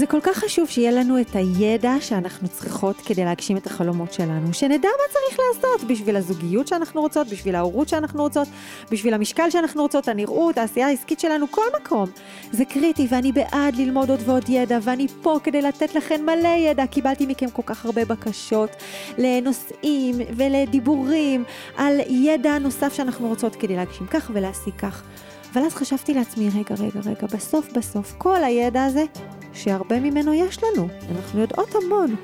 זה כל כך חשוב שיהיה לנו את הידע שאנחנו צריכות כדי להגשים את החלומות שלנו, שנדע מה צריך לעשות בשביל הזוגיות שאנחנו רוצות, בשביל ההורות שאנחנו רוצות, בשביל המשקל שאנחנו רוצות, הנראות, העשייה העסקית שלנו, כל מקום. זה קריטי ואני בעד ללמוד עוד ועוד ידע, ואני פה כדי לתת לכם מלא ידע. קיבלתי מכם כל כך הרבה בקשות לנושאים ולדיבורים על ידע נוסף שאנחנו רוצות כדי להגשים כך ולהשיג כך. אבל אז חשבתי לעצמי, רגע, רגע, רגע, בסוף בסוף, כל הידע הזה, שהרבה ממנו יש לנו, אנחנו יודעות המון,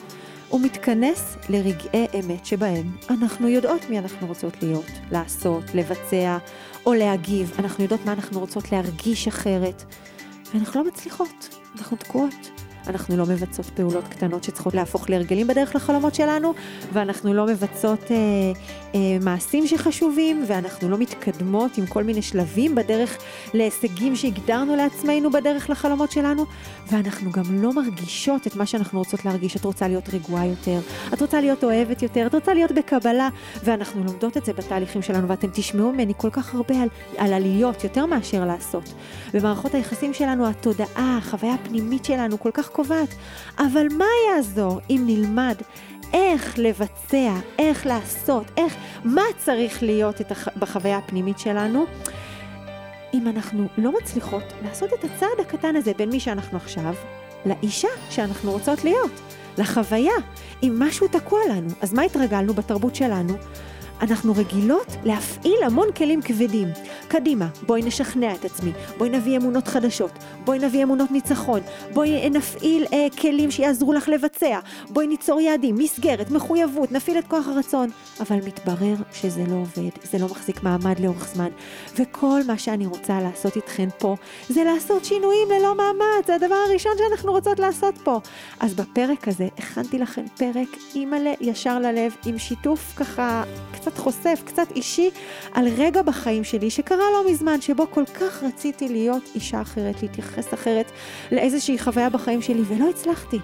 הוא מתכנס לרגעי אמת שבהם אנחנו יודעות מי אנחנו רוצות להיות, לעשות, לבצע או להגיב, אנחנו יודעות מה אנחנו רוצות להרגיש אחרת, ואנחנו לא מצליחות, אנחנו תקועות. אנחנו לא מבצעות פעולות קטנות שצריכות להפוך להרגלים בדרך לחלומות שלנו, ואנחנו לא מבצעות אה, אה, מעשים שחשובים, ואנחנו לא מתקדמות עם כל מיני שלבים בדרך להישגים שהגדרנו לעצמנו בדרך לחלומות שלנו, ואנחנו גם לא מרגישות את מה שאנחנו רוצות להרגיש. את רוצה להיות רגועה יותר, את רוצה להיות אוהבת יותר, את רוצה להיות בקבלה, ואנחנו לומדות את זה בתהליכים שלנו, ואתם תשמעו ממני כל כך הרבה על, על עליות, יותר מאשר לעשות. במערכות היחסים שלנו, התודעה, החוויה הפנימית שלנו כל כך קובעת. אבל מה יעזור אם נלמד איך לבצע, איך לעשות, איך, מה צריך להיות הח... בחוויה הפנימית שלנו, אם אנחנו לא מצליחות לעשות את הצעד הקטן הזה בין מי שאנחנו עכשיו לאישה שאנחנו רוצות להיות, לחוויה. אם משהו תקוע לנו, אז מה התרגלנו בתרבות שלנו? אנחנו רגילות להפעיל המון כלים כבדים. קדימה, בואי נשכנע את עצמי, בואי נביא אמונות חדשות, בואי נביא אמונות ניצחון, בואי נפעיל אה, כלים שיעזרו לך לבצע, בואי ניצור יעדים, מסגרת, מחויבות, נפעיל את כוח הרצון. אבל מתברר שזה לא עובד, זה לא מחזיק מעמד לאורך זמן. וכל מה שאני רוצה לעשות איתכן פה, זה לעשות שינויים ללא מאמץ, זה הדבר הראשון שאנחנו רוצות לעשות פה. אז בפרק הזה הכנתי לכם פרק אימא'לה ישר ללב, עם שיתוף ככה קצת חושף, קצת אישי, על רגע בחיים שלי שקרה לא מזמן, שבו כל כך רציתי להיות אישה אחרת, להתייחס אחרת לאיזושהי חוויה בחיים שלי, ולא הצלחתי.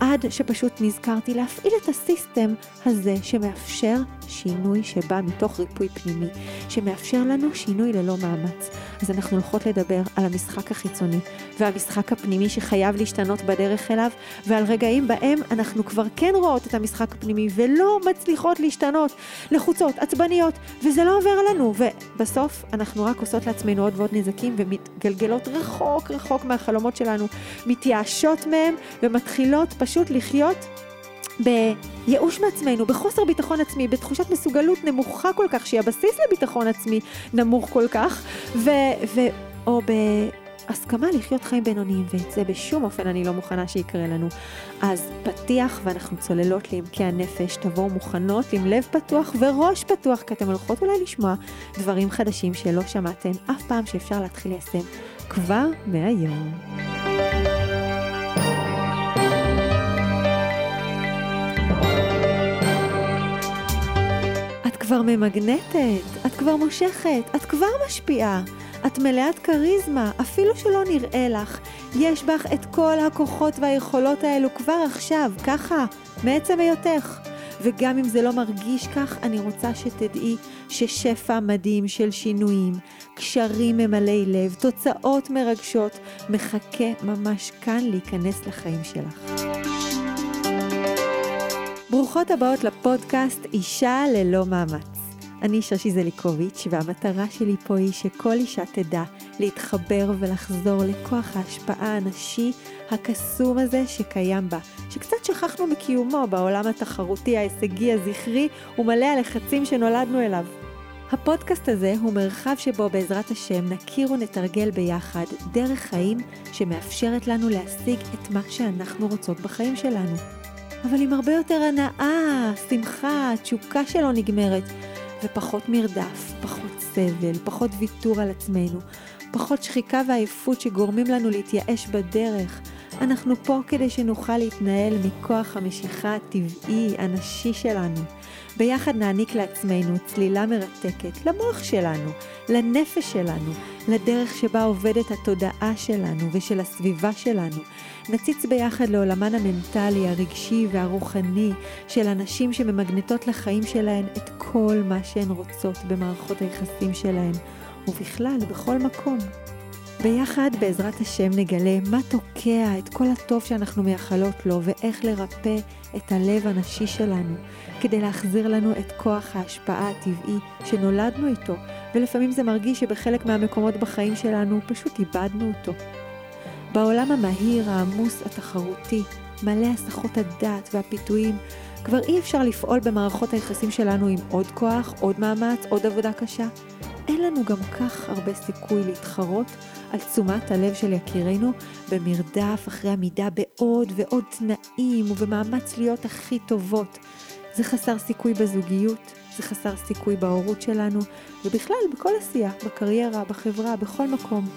עד שפשוט נזכרתי להפעיל את הסיסטם הזה שמאפשר שינוי שבא מתוך ריפוי פנימי, שמאפשר לנו שינוי ללא מאמץ. אז אנחנו הולכות לדבר על המשחק החיצוני והמשחק הפנימי שחייב להשתנות בדרך אליו, ועל רגעים בהם אנחנו כבר כן רואות את המשחק הפנימי ולא מצליחות להשתנות, לחוצות, עצבניות, וזה לא עובר לנו, ובסוף אנחנו רק עושות לעצמנו עוד ועוד נזקים ומתגלגלות רחוק רחוק מהחלומות שלנו, מתייאשות מהם ומתחילות פשוט לחיות בייאוש מעצמנו, בחוסר ביטחון עצמי, בתחושת מסוגלות נמוכה כל כך, שהיא הבסיס לביטחון עצמי נמוך כל כך, ו... ו או בהסכמה לחיות חיים בינוניים, ואת זה בשום אופן אני לא מוכנה שיקרה לנו. אז פתיח ואנחנו צוללות לעמקי הנפש, תבואו מוכנות עם לב פתוח וראש פתוח, כי אתם הולכות אולי לשמוע דברים חדשים שלא שמעתם אף פעם שאפשר להתחיל ליישם כבר מהיום. כבר ממגנטת, את כבר מושכת, את כבר משפיעה. את מלאת כריזמה, אפילו שלא נראה לך. יש בך את כל הכוחות והיכולות האלו כבר עכשיו, ככה, מעצם היותך. וגם אם זה לא מרגיש כך, אני רוצה שתדעי ששפע מדהים של שינויים, קשרים ממלאי לב, תוצאות מרגשות, מחכה ממש כאן להיכנס לחיים שלך. ברוכות הבאות לפודקאסט אישה ללא מאמץ. אני שושי זליקוביץ', והמטרה שלי פה היא שכל אישה תדע להתחבר ולחזור לכוח ההשפעה הנשי הקסום הזה שקיים בה, שקצת שכחנו מקיומו בעולם התחרותי, ההישגי, הזכרי ומלא הלחצים שנולדנו אליו. הפודקאסט הזה הוא מרחב שבו בעזרת השם נכיר ונתרגל ביחד דרך חיים שמאפשרת לנו להשיג את מה שאנחנו רוצות בחיים שלנו. אבל עם הרבה יותר הנאה, שמחה, תשוקה שלא נגמרת, ופחות מרדף, פחות סבל, פחות ויתור על עצמנו, פחות שחיקה ועייפות שגורמים לנו להתייאש בדרך. אנחנו פה כדי שנוכל להתנהל מכוח המשיכה הטבעי, הנשי שלנו. ביחד נעניק לעצמנו צלילה מרתקת למוח שלנו, לנפש שלנו, לדרך שבה עובדת התודעה שלנו ושל הסביבה שלנו. נציץ ביחד לעולמן המנטלי, הרגשי והרוחני של הנשים שממגנטות לחיים שלהן את כל מה שהן רוצות במערכות היחסים שלהן, ובכלל, בכל מקום. ביחד, בעזרת השם, נגלה מה תוקע את כל הטוב שאנחנו מייחלות לו, ואיך לרפא את הלב הנשי שלנו, כדי להחזיר לנו את כוח ההשפעה הטבעי שנולדנו איתו, ולפעמים זה מרגיש שבחלק מהמקומות בחיים שלנו פשוט איבדנו אותו. בעולם המהיר, העמוס, התחרותי, מלא הסחות הדעת והפיתויים, כבר אי אפשר לפעול במערכות היחסים שלנו עם עוד כוח, עוד מאמץ, עוד עבודה קשה. אין לנו גם כך הרבה סיכוי להתחרות על תשומת הלב של יקירינו במרדף אחרי עמידה בעוד ועוד תנאים ובמאמץ להיות הכי טובות. זה חסר סיכוי בזוגיות, זה חסר סיכוי בהורות שלנו, ובכלל בכל עשייה, בקריירה, בחברה, בכל מקום.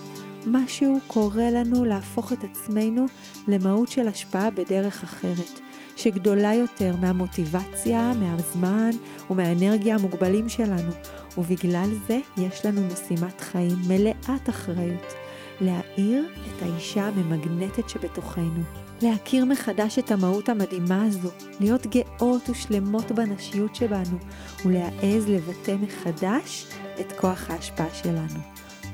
משהו קורא לנו להפוך את עצמנו למהות של השפעה בדרך אחרת, שגדולה יותר מהמוטיבציה, מהזמן ומהאנרגיה המוגבלים שלנו, ובגלל זה יש לנו משימת חיים מלאת אחריות, להאיר את האישה הממגנטת שבתוכנו. להכיר מחדש את המהות המדהימה הזו, להיות גאות ושלמות בנשיות שבנו, ולהעז לבטא מחדש את כוח ההשפעה שלנו.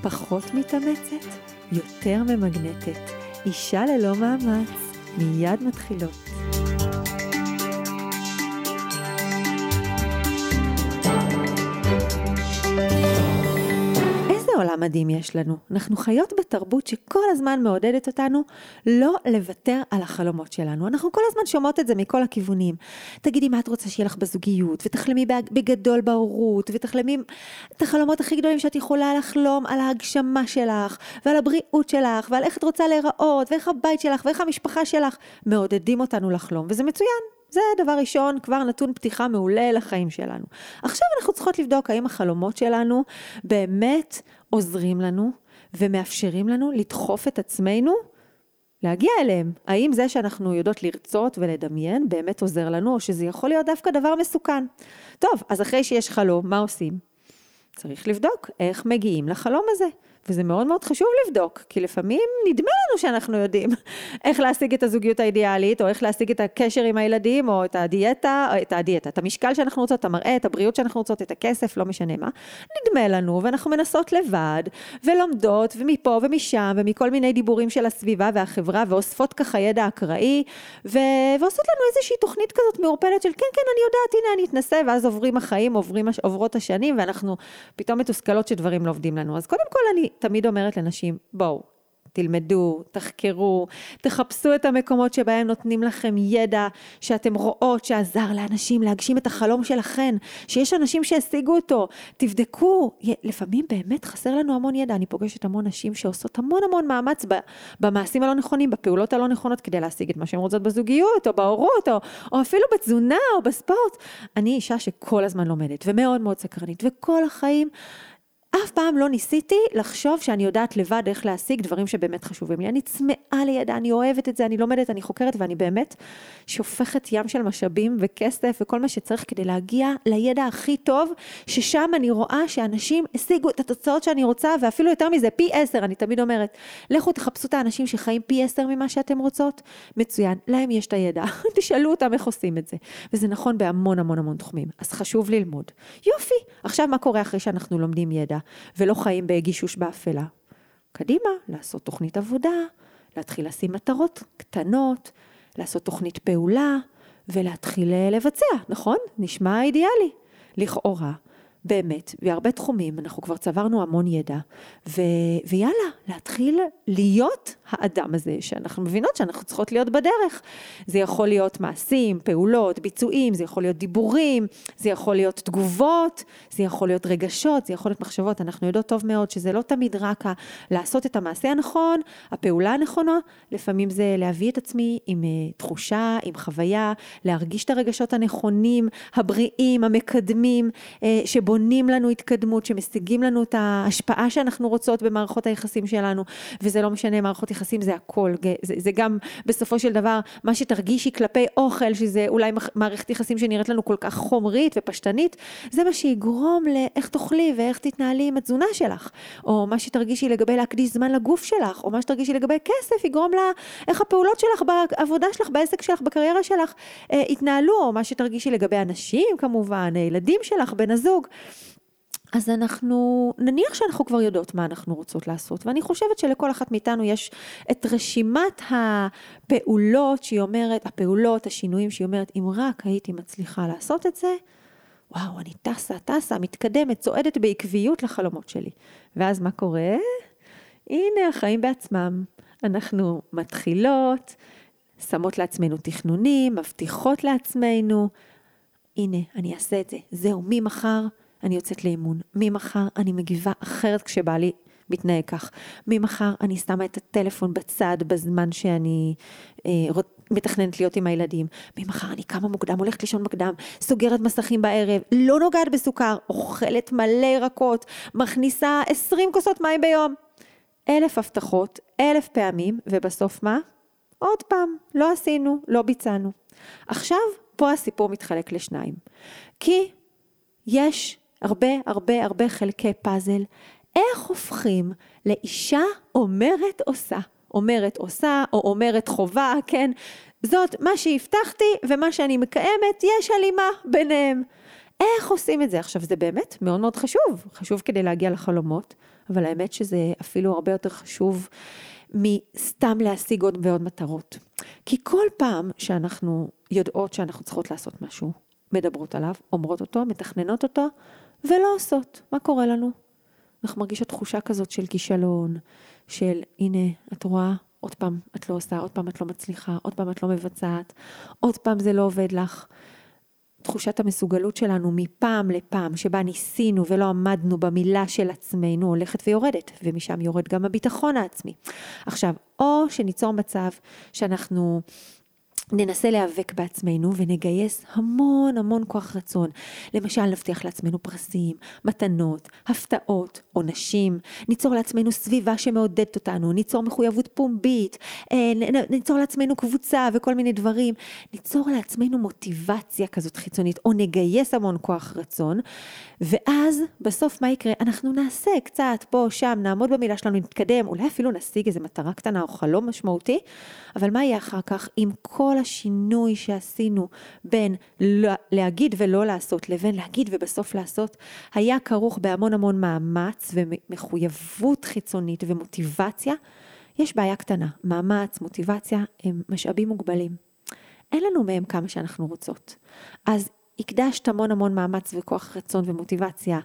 פחות מתאמצת, יותר ממגנטת. אישה ללא מאמץ, מיד מתחילות. עולם מדהים יש לנו. אנחנו חיות בתרבות שכל הזמן מעודדת אותנו לא לוותר על החלומות שלנו. אנחנו כל הזמן שומעות את זה מכל הכיוונים. תגידי מה את רוצה שיהיה לך בזוגיות, ותחלמי בגדול בהורות, ותחלמי את החלומות הכי גדולים שאת יכולה לחלום על ההגשמה שלך, ועל הבריאות שלך, ועל איך את רוצה להיראות, ואיך הבית שלך, ואיך המשפחה שלך. מעודדים אותנו לחלום, וזה מצוין. זה דבר ראשון, כבר נתון פתיחה מעולה לחיים שלנו. עכשיו אנחנו צריכות לבדוק האם החלומות שלנו באמת עוזרים לנו ומאפשרים לנו לדחוף את עצמנו להגיע אליהם. האם זה שאנחנו יודעות לרצות ולדמיין באמת עוזר לנו, או שזה יכול להיות דווקא דבר מסוכן. טוב, אז אחרי שיש חלום, מה עושים? צריך לבדוק איך מגיעים לחלום הזה. וזה מאוד מאוד חשוב לבדוק, כי לפעמים נדמה לנו שאנחנו יודעים איך להשיג את הזוגיות האידיאלית, או איך להשיג את הקשר עם הילדים, או את הדיאטה, או את הדיאטה, את המשקל שאנחנו רוצות, את המראה, את הבריאות שאנחנו רוצות, את הכסף, לא משנה מה. נדמה לנו, ואנחנו מנסות לבד, ולומדות, ומפה ומשם, ומכל מיני דיבורים של הסביבה והחברה, ואוספות ככה ידע אקראי, ו... ועושות לנו איזושהי תוכנית כזאת מעורפלת של כן, כן, אני יודעת, הנה אני אתנסה, ואז עוברים החיים, עוברים, עוברות השנים, ואנחנו פתאום מתוסכלות שדברים לא עובדים לנו. אז קודם כל אני תמיד אומרת לנשים, בואו, תלמדו, תחקרו, תחפשו את המקומות שבהם נותנים לכם ידע שאתם רואות שעזר לאנשים להגשים את החלום שלכן, שיש אנשים שהשיגו אותו, תבדקו, לפעמים באמת חסר לנו המון ידע, אני פוגשת המון נשים שעושות המון המון מאמץ במעשים הלא נכונים, בפעולות הלא נכונות כדי להשיג את מה שהן רוצות בזוגיות, או בהורות, או, או אפילו בתזונה, או בספורט. אני אישה שכל הזמן לומדת, ומאוד מאוד סקרנית, וכל החיים אף פעם לא ניסיתי לחשוב שאני יודעת לבד איך להשיג דברים שבאמת חשובים לי. אני צמאה לידע, אני אוהבת את זה, אני לומדת, אני חוקרת, ואני באמת שופכת ים של משאבים וכסף וכל מה שצריך כדי להגיע לידע הכי טוב, ששם אני רואה שאנשים השיגו את התוצאות שאני רוצה, ואפילו יותר מזה, פי עשר, אני תמיד אומרת, לכו תחפשו את האנשים שחיים פי עשר ממה שאתם רוצות, מצוין, להם יש את הידע, תשאלו אותם איך עושים את זה. וזה נכון בהמון המון המון תחומים, אז חשוב ללמוד. יופי, עכשיו מה קורה אחרי שאנחנו לומדים ידע? ולא חיים בגישוש באפלה. קדימה, לעשות תוכנית עבודה, להתחיל לשים מטרות קטנות, לעשות תוכנית פעולה ולהתחיל לבצע, נכון? נשמע אידיאלי. לכאורה, באמת, בהרבה תחומים אנחנו כבר צברנו המון ידע, ו... ויאללה, להתחיל להיות האדם הזה שאנחנו מבינות שאנחנו צריכות להיות בדרך. זה יכול להיות מעשים, פעולות, ביצועים, זה יכול להיות דיבורים, זה יכול להיות תגובות, זה יכול להיות רגשות, זה יכול להיות מחשבות. אנחנו יודעות טוב מאוד שזה לא תמיד רק. לעשות את המעשה הנכון, הפעולה הנכונה, לפעמים זה להביא את עצמי עם uh, תחושה, עם חוויה, להרגיש את הרגשות הנכונים, הבריאים, המקדמים, uh, שבונים לנו התקדמות, שמשיגים לנו את ההשפעה שאנחנו רוצות במערכות היחסים שלנו, וזה לא משנה, מערכות יחסים זה הכל, זה, זה גם בסופו של דבר מה שתרגישי כלפי אוכל, שזה אולי מערכת יחסים שנראית לנו כל כך חומרית ופשטנית, זה מה שיגרום לאיך תאכלי ואיך תתנהלי עם התזונה שלך, או מה שתרגישי לגבי להקדיש זמן לגוף שלך, או מה שתרגישי לגבי כסף יגרום לה, איך הפעולות שלך בעבודה שלך, בעסק שלך, בקריירה שלך, אה, יתנהלו, או מה שתרגישי לגבי אנשים כמובן, ילדים שלך, בן הזוג. אז אנחנו, נניח שאנחנו כבר יודעות מה אנחנו רוצות לעשות, ואני חושבת שלכל אחת מאיתנו יש את רשימת הפעולות שהיא אומרת, הפעולות, השינויים שהיא אומרת, אם רק הייתי מצליחה לעשות את זה, וואו, אני טסה, טסה, מתקדמת, צועדת בעקביות לחלומות שלי. ואז מה קורה? הנה החיים בעצמם. אנחנו מתחילות, שמות לעצמנו תכנונים, מבטיחות לעצמנו, הנה, אני אעשה את זה. זהו, ממחר אני יוצאת לאימון. ממחר אני מגיבה אחרת כשבא לי מתנהג כך. ממחר אני שמה את הטלפון בצד בזמן שאני אה, מתכננת להיות עם הילדים. ממחר אני קמה מוקדם, הולכת לישון מוקדם, סוגרת מסכים בערב, לא נוגעת בסוכר, אוכלת מלא ירקות, מכניסה 20 כוסות מים ביום. אלף הבטחות, אלף פעמים, ובסוף מה? עוד פעם, לא עשינו, לא ביצענו. עכשיו, פה הסיפור מתחלק לשניים. כי יש הרבה הרבה הרבה חלקי פאזל, איך הופכים לאישה אומרת עושה. אומרת עושה, או אומרת חובה, כן? זאת מה שהבטחתי ומה שאני מקיימת, יש הלימה ביניהם. איך עושים את זה? עכשיו, זה באמת מאוד מאוד חשוב, חשוב כדי להגיע לחלומות, אבל האמת שזה אפילו הרבה יותר חשוב מסתם להשיג עוד ועוד מטרות. כי כל פעם שאנחנו יודעות שאנחנו צריכות לעשות משהו, מדברות עליו, אומרות אותו, מתכננות אותו, ולא עושות. מה קורה לנו? אנחנו מרגישות תחושה כזאת של כישלון, של הנה, את רואה, עוד פעם את לא עושה, עוד פעם את לא מצליחה, עוד פעם את לא מבצעת, עוד פעם זה לא עובד לך. תחושת המסוגלות שלנו מפעם לפעם, שבה ניסינו ולא עמדנו במילה של עצמנו, הולכת ויורדת, ומשם יורד גם הביטחון העצמי. עכשיו, או שניצור מצב שאנחנו ננסה להיאבק בעצמנו ונגייס המון המון כוח רצון. למשל, נבטיח לעצמנו פרסים, מתנות, הפתעות, עונשים, ניצור לעצמנו סביבה שמעודדת אותנו, ניצור מחויבות פומבית, אה, ניצור לעצמנו קבוצה וכל מיני דברים. ניצור לעצמנו מוטיבציה כזאת חיצונית, או נגייס המון כוח רצון, ואז בסוף מה יקרה? אנחנו נעשה קצת פה, שם, נעמוד במילה שלנו, נתקדם, אולי אפילו נשיג איזו מטרה קטנה או חלום משמעותי, אבל מה יהיה אחר כך עם כל השינוי שעשינו בין לא, להגיד ולא לעשות לבין להגיד ובסוף לעשות, היה כרוך בהמון המון מאמץ ומחויבות חיצונית ומוטיבציה, יש בעיה קטנה, מאמץ, מוטיבציה הם משאבים מוגבלים. אין לנו מהם כמה שאנחנו רוצות. אז הקדשת המון המון מאמץ וכוח רצון ומוטיבציה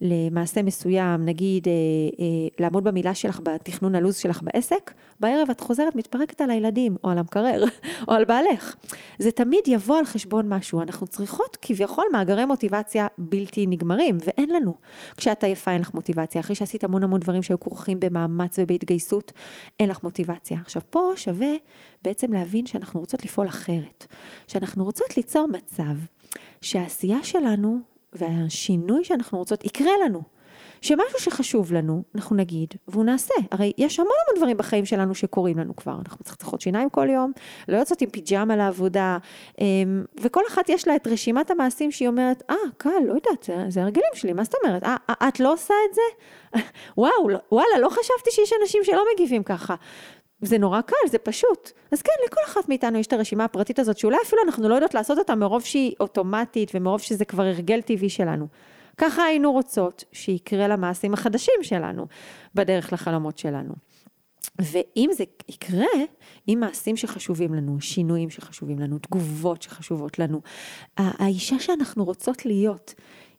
למעשה מסוים, נגיד אה, אה, לעמוד במילה שלך בתכנון הלו"ז שלך בעסק, בערב את חוזרת, מתפרקת על הילדים, או על המקרר, או על בעלך. זה תמיד יבוא על חשבון משהו. אנחנו צריכות כביכול מאגרי מוטיבציה בלתי נגמרים, ואין לנו. כשאת עייפה אין לך מוטיבציה. אחרי שעשית המון המון דברים שהיו כרוכים במאמץ ובהתגייסות, אין לך מוטיבציה. עכשיו פה שווה בעצם להבין שאנחנו רוצות לפעול אחרת. שאנחנו רוצות ליצור מצב שהעשייה שלנו והשינוי שאנחנו רוצות יקרה לנו. שמשהו שחשוב לנו, אנחנו נגיד, והוא נעשה. הרי יש המון המון דברים בחיים שלנו שקורים לנו כבר. אנחנו מצחצחות שיניים כל יום, לא יוצאות עם פיג'מה לעבודה, אמ, וכל אחת יש לה את רשימת המעשים שהיא אומרת, אה, ah, קל, לא יודעת, זה, זה הרגלים שלי, מה זאת אומרת? אה, ah, את לא עושה את זה? וואו, לא, וואלה, לא חשבתי שיש אנשים שלא מגיבים ככה. זה נורא קל, זה פשוט. אז כן, לכל אחת מאיתנו יש את הרשימה הפרטית הזאת, שאולי אפילו אנחנו לא יודעות לעשות אותה מרוב שהיא אוטומטית ומרוב שזה כבר הרגל טבעי שלנו. ככה היינו רוצות שיקרה למעשים החדשים שלנו בדרך לחלומות שלנו. ואם זה יקרה, עם מעשים שחשובים לנו, שינויים שחשובים לנו, תגובות שחשובות לנו, האישה שאנחנו רוצות להיות,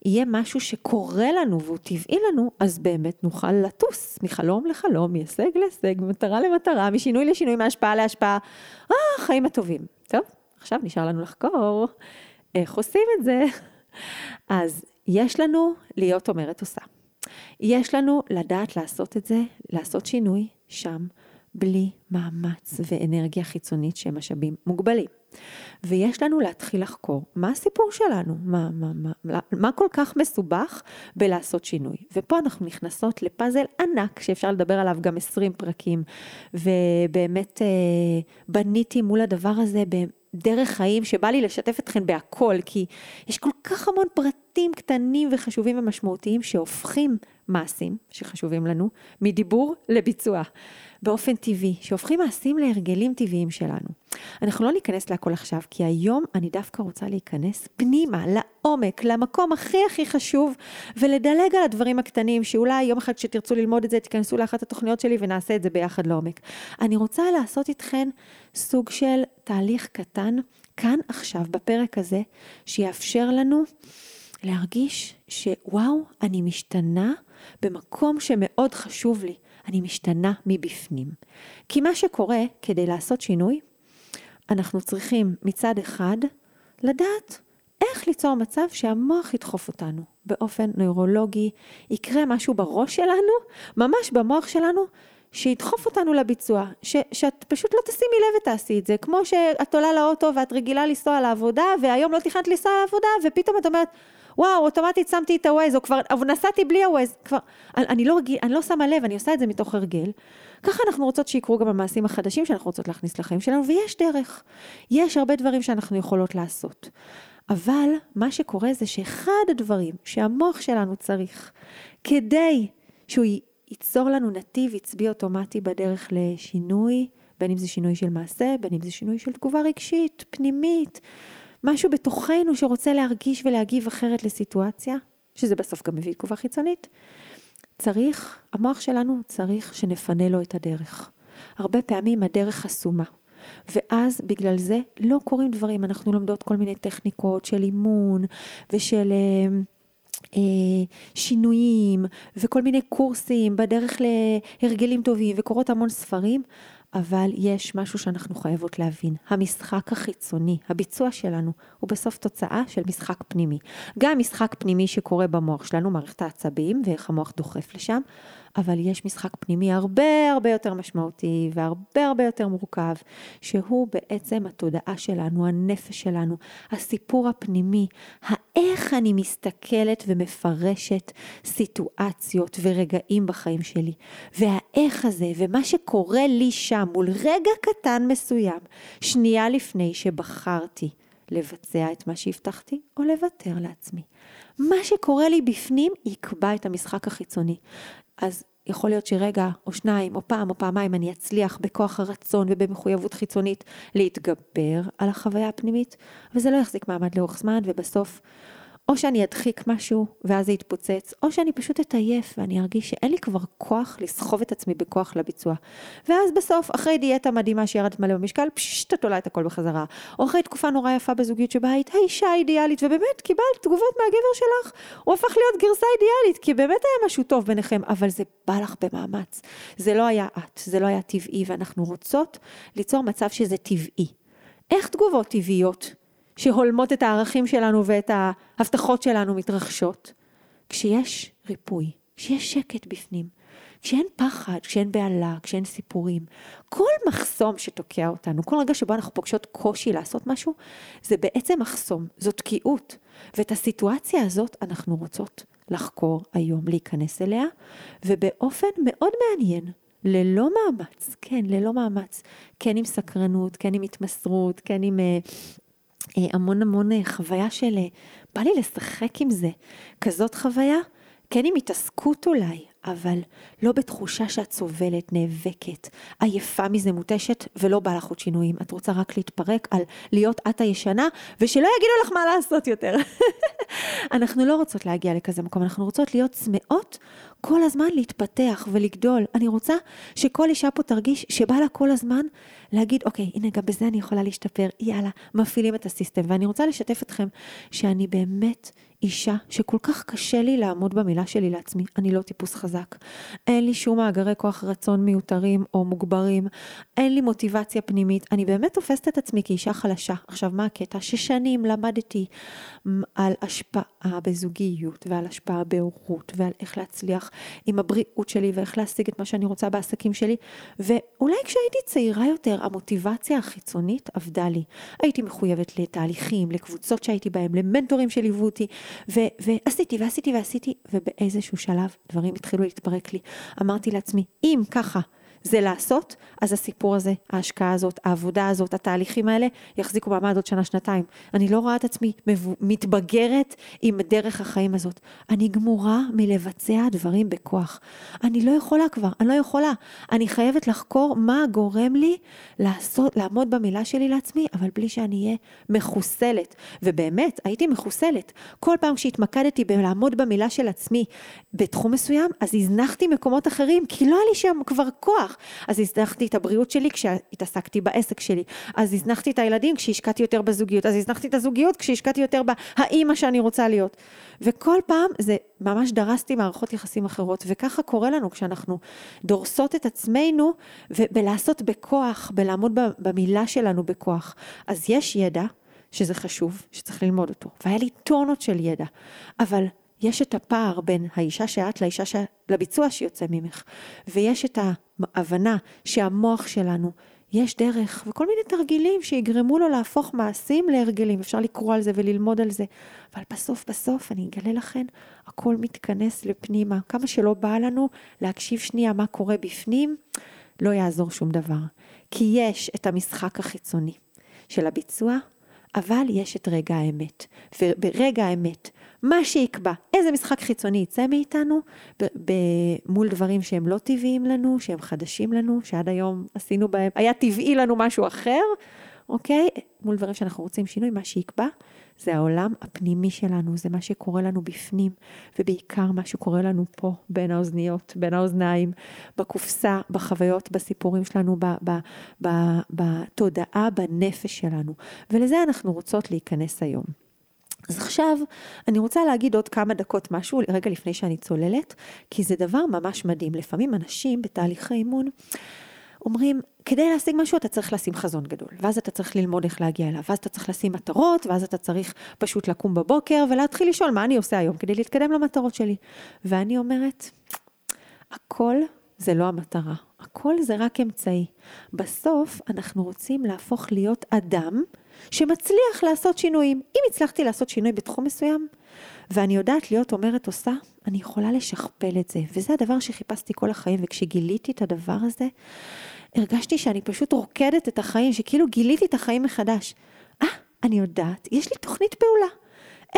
יהיה משהו שקורה לנו והוא טבעי לנו, אז באמת נוכל לטוס מחלום לחלום, מהישג להישג, ממטרה למטרה, משינוי לשינוי, מהשפעה להשפעה. אה, החיים הטובים. טוב, עכשיו נשאר לנו לחקור איך עושים את זה. אז יש לנו להיות אומרת עושה. יש לנו לדעת לעשות את זה, לעשות שינוי שם, בלי מאמץ ואנרגיה חיצונית שהם משאבים מוגבלים. ויש לנו להתחיל לחקור מה הסיפור שלנו, מה, מה, מה, מה כל כך מסובך בלעשות שינוי. ופה אנחנו נכנסות לפאזל ענק שאפשר לדבר עליו גם 20 פרקים, ובאמת אה, בניתי מול הדבר הזה דרך חיים שבא לי לשתף אתכם בהכל, כי יש כל כך המון פרטים קטנים וחשובים ומשמעותיים שהופכים מעשים שחשובים לנו מדיבור לביצוע. באופן טבעי, שהופכים מעשים להרגלים טבעיים שלנו. אנחנו לא ניכנס להכל עכשיו, כי היום אני דווקא רוצה להיכנס פנימה, לעומק, למקום הכי הכי חשוב, ולדלג על הדברים הקטנים, שאולי יום אחד כשתרצו ללמוד את זה, תיכנסו לאחת התוכניות שלי ונעשה את זה ביחד לעומק. אני רוצה לעשות איתכן סוג של תהליך קטן, כאן עכשיו, בפרק הזה, שיאפשר לנו להרגיש שוואו, אני משתנה במקום שמאוד חשוב לי. אני משתנה מבפנים. כי מה שקורה כדי לעשות שינוי, אנחנו צריכים מצד אחד לדעת איך ליצור מצב שהמוח ידחוף אותנו באופן נוירולוגי, יקרה משהו בראש שלנו, ממש במוח שלנו, שידחוף אותנו לביצוע, ש, שאת פשוט לא תשימי לב ותעשי את זה, כמו שאת עולה לאוטו ואת רגילה לנסוע לעבודה, והיום לא תכננת לנסוע לעבודה, ופתאום את אומרת, וואו, אוטומטית שמתי את הווייז, או כבר, אבל נסעתי בלי הווייז, כבר, אני, אני, לא אני לא שמה לב, אני עושה את זה מתוך הרגל. ככה אנחנו רוצות שיקרו גם המעשים החדשים שאנחנו רוצות להכניס לחיים שלנו, ויש דרך. יש הרבה דברים שאנחנו יכולות לעשות. אבל מה שקורה זה שאחד הדברים שהמוח שלנו צריך כדי שהוא ייצור לנו נתיב עצבי אוטומטי בדרך לשינוי, בין אם זה שינוי של מעשה, בין אם זה שינוי של תגובה רגשית, פנימית, משהו בתוכנו שרוצה להרגיש ולהגיב אחרת לסיטואציה, שזה בסוף גם מביא תגובה חיצונית, צריך, המוח שלנו צריך שנפנה לו את הדרך. הרבה פעמים הדרך חסומה. ואז בגלל זה לא קורים דברים, אנחנו לומדות כל מיני טכניקות של אימון ושל אה, שינויים וכל מיני קורסים בדרך להרגלים טובים וקורות המון ספרים, אבל יש משהו שאנחנו חייבות להבין. המשחק החיצוני, הביצוע שלנו, הוא בסוף תוצאה של משחק פנימי. גם משחק פנימי שקורה במוח שלנו, מערכת העצבים, ואיך המוח דוחף לשם, אבל יש משחק פנימי הרבה הרבה יותר משמעותי והרבה הרבה יותר מורכב, שהוא בעצם התודעה שלנו, הנפש שלנו, הסיפור הפנימי, האיך אני מסתכלת ומפרשת סיטואציות ורגעים בחיים שלי. והאיך הזה ומה שקורה לי שם מול רגע קטן מסוים, שנייה לפני שבחרתי לבצע את מה שהבטחתי או לוותר לעצמי. מה שקורה לי בפנים יקבע את המשחק החיצוני. אז יכול להיות שרגע או שניים או פעם או פעמיים אני אצליח בכוח הרצון ובמחויבות חיצונית להתגבר על החוויה הפנימית, אבל זה לא יחזיק מעמד לאורך זמן ובסוף או שאני אדחיק משהו ואז זה יתפוצץ, או שאני פשוט אתעייף ואני ארגיש שאין לי כבר כוח לסחוב את עצמי בכוח לביצוע. ואז בסוף, אחרי דיאטה מדהימה שירדת מלא במשקל, פששט את עולה את הכל בחזרה. או אחרי תקופה נורא יפה בזוגיות שבה היית האישה האידיאלית, ובאמת קיבלת תגובות מהגבר שלך, הוא הפך להיות גרסה אידיאלית, כי באמת היה משהו טוב ביניכם, אבל זה בא לך במאמץ. זה לא היה את, זה לא היה טבעי, ואנחנו רוצות ליצור מצב שזה טבעי. איך תגובות טבעיות שהולמות את הערכים שלנו ואת ההבטחות שלנו מתרחשות. כשיש ריפוי, כשיש שקט בפנים, כשאין פחד, כשאין בהלה, כשאין סיפורים, כל מחסום שתוקע אותנו, כל רגע שבו אנחנו פוגשות קושי לעשות משהו, זה בעצם מחסום, זו תקיעות. ואת הסיטואציה הזאת אנחנו רוצות לחקור היום, להיכנס אליה, ובאופן מאוד מעניין, ללא מאמץ, כן, ללא מאמץ, כן עם סקרנות, כן עם התמסרות, כן עם uh, המון המון אה, חוויה של אה, בא לי לשחק עם זה, כזאת חוויה, כן עם התעסקות אולי, אבל לא בתחושה שאת סובלת, נאבקת, עייפה מזה, מותשת, ולא בא לך עוד שינויים. את רוצה רק להתפרק על להיות את הישנה, ושלא יגידו לך מה לעשות יותר. אנחנו לא רוצות להגיע לכזה מקום, אנחנו רוצות להיות צמאות כל הזמן להתפתח ולגדול. אני רוצה שכל אישה פה תרגיש שבא לה כל הזמן להגיד, אוקיי, הנה, גם בזה אני יכולה להשתפר, יאללה, מפעילים את הסיסטם. ואני רוצה לשתף אתכם שאני באמת אישה שכל כך קשה לי לעמוד במילה שלי לעצמי. אני לא טיפוס חזק. אין לי שום מאגרי כוח רצון מיותרים או מוגברים. אין לי מוטיבציה פנימית. אני באמת תופסת את עצמי כאישה חלשה. עכשיו, מה הקטע? ששנים למדתי על השפעה בזוגיות ועל השפעה בהורות ועל איך להצליח עם הבריאות שלי ואיך להשיג את מה שאני רוצה בעסקים שלי. ואולי כשהייתי צעירה יותר, המוטיבציה החיצונית עבדה לי. הייתי מחויבת לתהליכים, לקבוצות שהייתי בהם, למנטורים שליוו אותי. ו- ועשיתי ועשיתי ועשיתי, ובאיזשהו שלב דברים התחילו להתפרק לי. אמרתי לעצמי, אם ככה זה לעשות, אז הסיפור הזה, ההשקעה הזאת, העבודה הזאת, התהליכים האלה, יחזיקו מעמד עוד שנה, שנתיים. אני לא רואה את עצמי מתבגרת עם דרך החיים הזאת. אני גמורה מלבצע דברים בכוח. אני לא יכולה כבר, אני לא יכולה. אני חייבת לחקור מה גורם לי לעשות, לעמוד במילה שלי לעצמי, אבל בלי שאני אהיה מחוסלת. ובאמת, הייתי מחוסלת. כל פעם שהתמקדתי בלעמוד במילה של עצמי בתחום מסוים, אז הזנחתי מקומות אחרים, כי לא היה לי שם כבר כוח. אז הזנחתי את הבריאות שלי כשהתעסקתי בעסק שלי. אז הזנחתי את הילדים כשהשקעתי יותר בזוגיות. אז הזנחתי את הזוגיות כשהשקעתי יותר באימא שאני רוצה להיות. וכל פעם זה ממש דרסתי מערכות יחסים אחרות, וככה קורה לנו כשאנחנו דורסות את עצמנו ובלעשות בכוח, בלעמוד במילה שלנו בכוח. אז יש ידע שזה חשוב, שצריך ללמוד אותו, והיה לי טונות של ידע, אבל יש את הפער בין האישה שאת לאישה ש... לביצוע שיוצא ממך, ויש את ההבנה שהמוח שלנו, יש דרך וכל מיני תרגילים שיגרמו לו להפוך מעשים להרגלים, אפשר לקרוא על זה וללמוד על זה, אבל בסוף בסוף אני אגלה לכם, הכל מתכנס לפנימה, כמה שלא בא לנו להקשיב שנייה מה קורה בפנים, לא יעזור שום דבר, כי יש את המשחק החיצוני של הביצוע, אבל יש את רגע האמת, וברגע האמת מה שיקבע, איזה משחק חיצוני יצא מאיתנו, ב- ב- מול דברים שהם לא טבעיים לנו, שהם חדשים לנו, שעד היום עשינו בהם, היה טבעי לנו משהו אחר, אוקיי? מול דברים שאנחנו רוצים שינוי, מה שיקבע זה העולם הפנימי שלנו, זה מה שקורה לנו בפנים, ובעיקר מה שקורה לנו פה, בין האוזניות, בין האוזניים, בקופסה, בחוויות, בסיפורים שלנו, ב- ב- ב- בתודעה, בנפש שלנו. ולזה אנחנו רוצות להיכנס היום. אז עכשיו אני רוצה להגיד עוד כמה דקות משהו רגע לפני שאני צוללת, כי זה דבר ממש מדהים. לפעמים אנשים בתהליכי אימון אומרים, כדי להשיג משהו אתה צריך לשים חזון גדול, ואז אתה צריך ללמוד איך להגיע אליו, ואז אתה צריך לשים מטרות, ואז אתה צריך פשוט לקום בבוקר ולהתחיל לשאול מה אני עושה היום כדי להתקדם למטרות שלי. ואני אומרת, הכל זה לא המטרה, הכל זה רק אמצעי. בסוף אנחנו רוצים להפוך להיות אדם שמצליח לעשות שינויים. אם הצלחתי לעשות שינוי בתחום מסוים, ואני יודעת להיות אומרת עושה, אני יכולה לשכפל את זה. וזה הדבר שחיפשתי כל החיים, וכשגיליתי את הדבר הזה, הרגשתי שאני פשוט רוקדת את החיים, שכאילו גיליתי את החיים מחדש. אה, אני יודעת, יש לי תוכנית פעולה.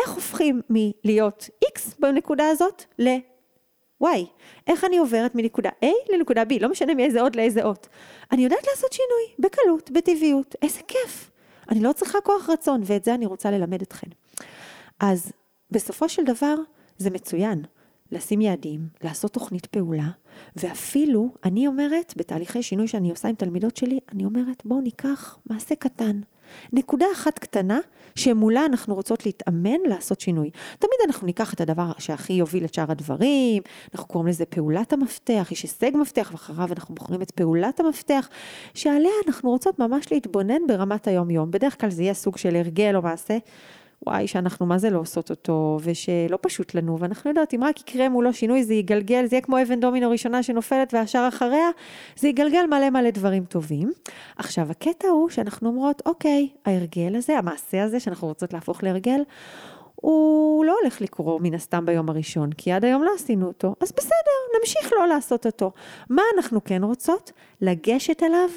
איך הופכים מלהיות X בנקודה הזאת ל... Y. איך אני עוברת מנקודה A לנקודה B, לא משנה מאיזה אות לאיזה אות. אני יודעת לעשות שינוי, בקלות, בטבעיות, איזה כיף. אני לא צריכה כוח רצון, ואת זה אני רוצה ללמד אתכם. אז בסופו של דבר, זה מצוין. לשים יעדים, לעשות תוכנית פעולה, ואפילו, אני אומרת, בתהליכי שינוי שאני עושה עם תלמידות שלי, אני אומרת, בואו ניקח מעשה קטן. נקודה אחת קטנה, שמולה אנחנו רוצות להתאמן לעשות שינוי. תמיד אנחנו ניקח את הדבר שהכי יוביל את שאר הדברים, אנחנו קוראים לזה פעולת המפתח, יש הישג מפתח, ואחריו אנחנו בוחרים את פעולת המפתח, שעליה אנחנו רוצות ממש להתבונן ברמת היום-יום. בדרך כלל זה יהיה סוג של הרגל או מעשה וואי, שאנחנו מה זה לא עושות אותו, ושלא פשוט לנו, ואנחנו יודעות, אם רק יקרה מולו שינוי, זה יגלגל, זה יהיה כמו אבן דומינו ראשונה שנופלת והשאר אחריה, זה יגלגל מלא מלא דברים טובים. עכשיו, הקטע הוא שאנחנו אומרות, אוקיי, ההרגל הזה, המעשה הזה, שאנחנו רוצות להפוך להרגל, הוא לא הולך לקרוא מן הסתם ביום הראשון, כי עד היום לא עשינו אותו, אז בסדר, נמשיך לא לעשות אותו. מה אנחנו כן רוצות? לגשת אליו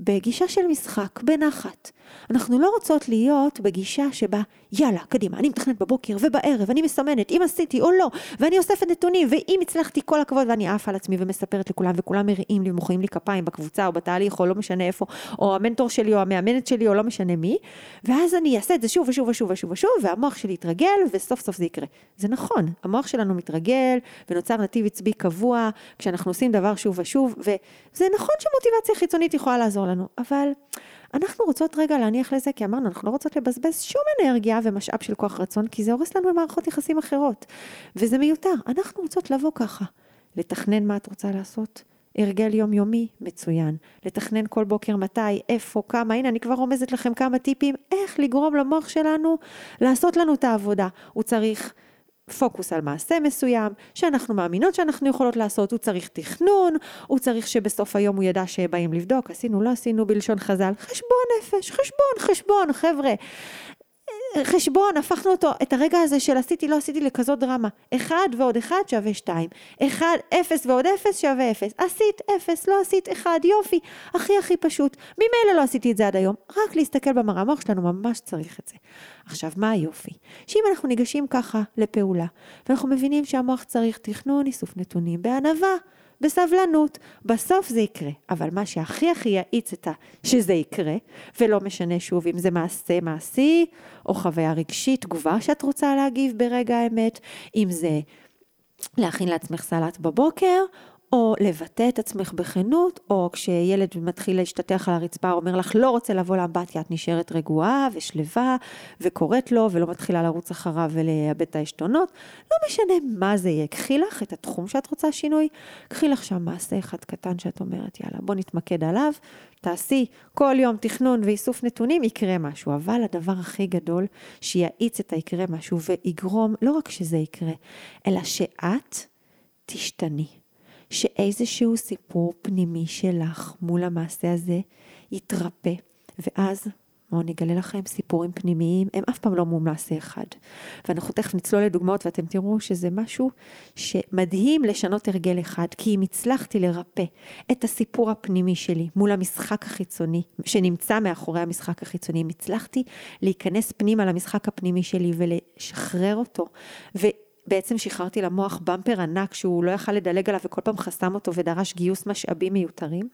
בגישה של משחק, בנחת. אנחנו לא רוצות להיות בגישה שבה, יאללה, קדימה, אני מתכננת בבוקר ובערב, אני מסמנת אם עשיתי או לא, ואני אוספת נתונים, ואם הצלחתי כל הכבוד, ואני עפה על עצמי ומספרת לכולם, וכולם מריעים לי ומוחאים לי כפיים בקבוצה או בתהליך, או לא משנה איפה, או המנטור שלי או המאמנת שלי, או לא משנה מי, ואז אני אעשה את זה שוב ושוב ושוב ושוב ושוב, והמוח שלי יתרגל, וסוף סוף זה יקרה. זה נכון, המוח שלנו מתרגל, ונוצר נתיב עצבי קבוע, כשאנחנו עושים דבר שוב ושוב, וזה נכון שמוטיבציה חיצונית יכולה לעזור לנו, אבל... אנחנו רוצות רגע להניח לזה, כי אמרנו, אנחנו לא רוצות לבזבז שום אנרגיה ומשאב של כוח רצון, כי זה הורס לנו במערכות יחסים אחרות. וזה מיותר. אנחנו רוצות לבוא ככה, לתכנן מה את רוצה לעשות. הרגל יומיומי, מצוין. לתכנן כל בוקר מתי, איפה, כמה, הנה אני כבר רומזת לכם כמה טיפים, איך לגרום למוח שלנו לעשות לנו את העבודה. הוא צריך פוקוס על מעשה מסוים, שאנחנו מאמינות שאנחנו יכולות לעשות, הוא צריך תכנון, הוא צריך שבסוף היום הוא ידע שבאים לבדוק, עשינו, לא עשינו בלשון חז"ל, חשבון נפש, חשבון, חשבון, חבר'ה. חשבון, הפכנו אותו, את הרגע הזה של עשיתי, לא עשיתי לכזאת דרמה. אחד ועוד אחד שווה שתיים. אחד, אפס ועוד אפס שווה אפס. עשית אפס, לא עשית אחד, יופי. הכי הכי פשוט. ממילא לא עשיתי את זה עד היום. רק להסתכל במראה, המוח שלנו ממש צריך את זה. עכשיו, מה היופי? שאם אנחנו ניגשים ככה לפעולה, ואנחנו מבינים שהמוח צריך תכנון, איסוף נתונים בענווה, בסבלנות. בסוף זה יקרה. אבל מה שהכי הכי יאיץ את ה... שזה יקרה, ולא משנה שוב אם זה מעשה מעשי, או חוויה רגשית, תגובה שאת רוצה להגיב ברגע האמת, אם זה להכין לעצמך סלט בבוקר, או לבטא את עצמך בכנות, או כשילד מתחיל להשתטח על הרצפה, אומר לך לא רוצה לבוא לאמבטיה, את נשארת רגועה ושלווה, וקוראת לו, ולא מתחילה לרוץ אחריו ולאבד את העשתונות. לא משנה מה זה יהיה, קחי לך את התחום שאת רוצה שינוי, קחי לך שם מעשה אחד קטן שאת אומרת, יאללה, בוא נתמקד עליו, תעשי כל יום תכנון ואיסוף נתונים, יקרה משהו. אבל הדבר הכי גדול, שיאיץ את היקרה משהו ויגרום, לא רק שזה יקרה, אלא שאת תשתני. שאיזשהו סיפור פנימי שלך מול המעשה הזה יתרפא, ואז בואו נגלה לכם סיפורים פנימיים, הם אף פעם לא מול מעשה אחד. ואנחנו תכף נצלול לדוגמאות ואתם תראו שזה משהו שמדהים לשנות הרגל אחד, כי אם הצלחתי לרפא את הסיפור הפנימי שלי מול המשחק החיצוני, שנמצא מאחורי המשחק החיצוני, אם הצלחתי להיכנס פנימה למשחק הפנימי שלי ולשחרר אותו, ו... בעצם שחררתי למוח במפר ענק שהוא לא יכל לדלג עליו וכל פעם חסם אותו ודרש גיוס משאבים מיותרים.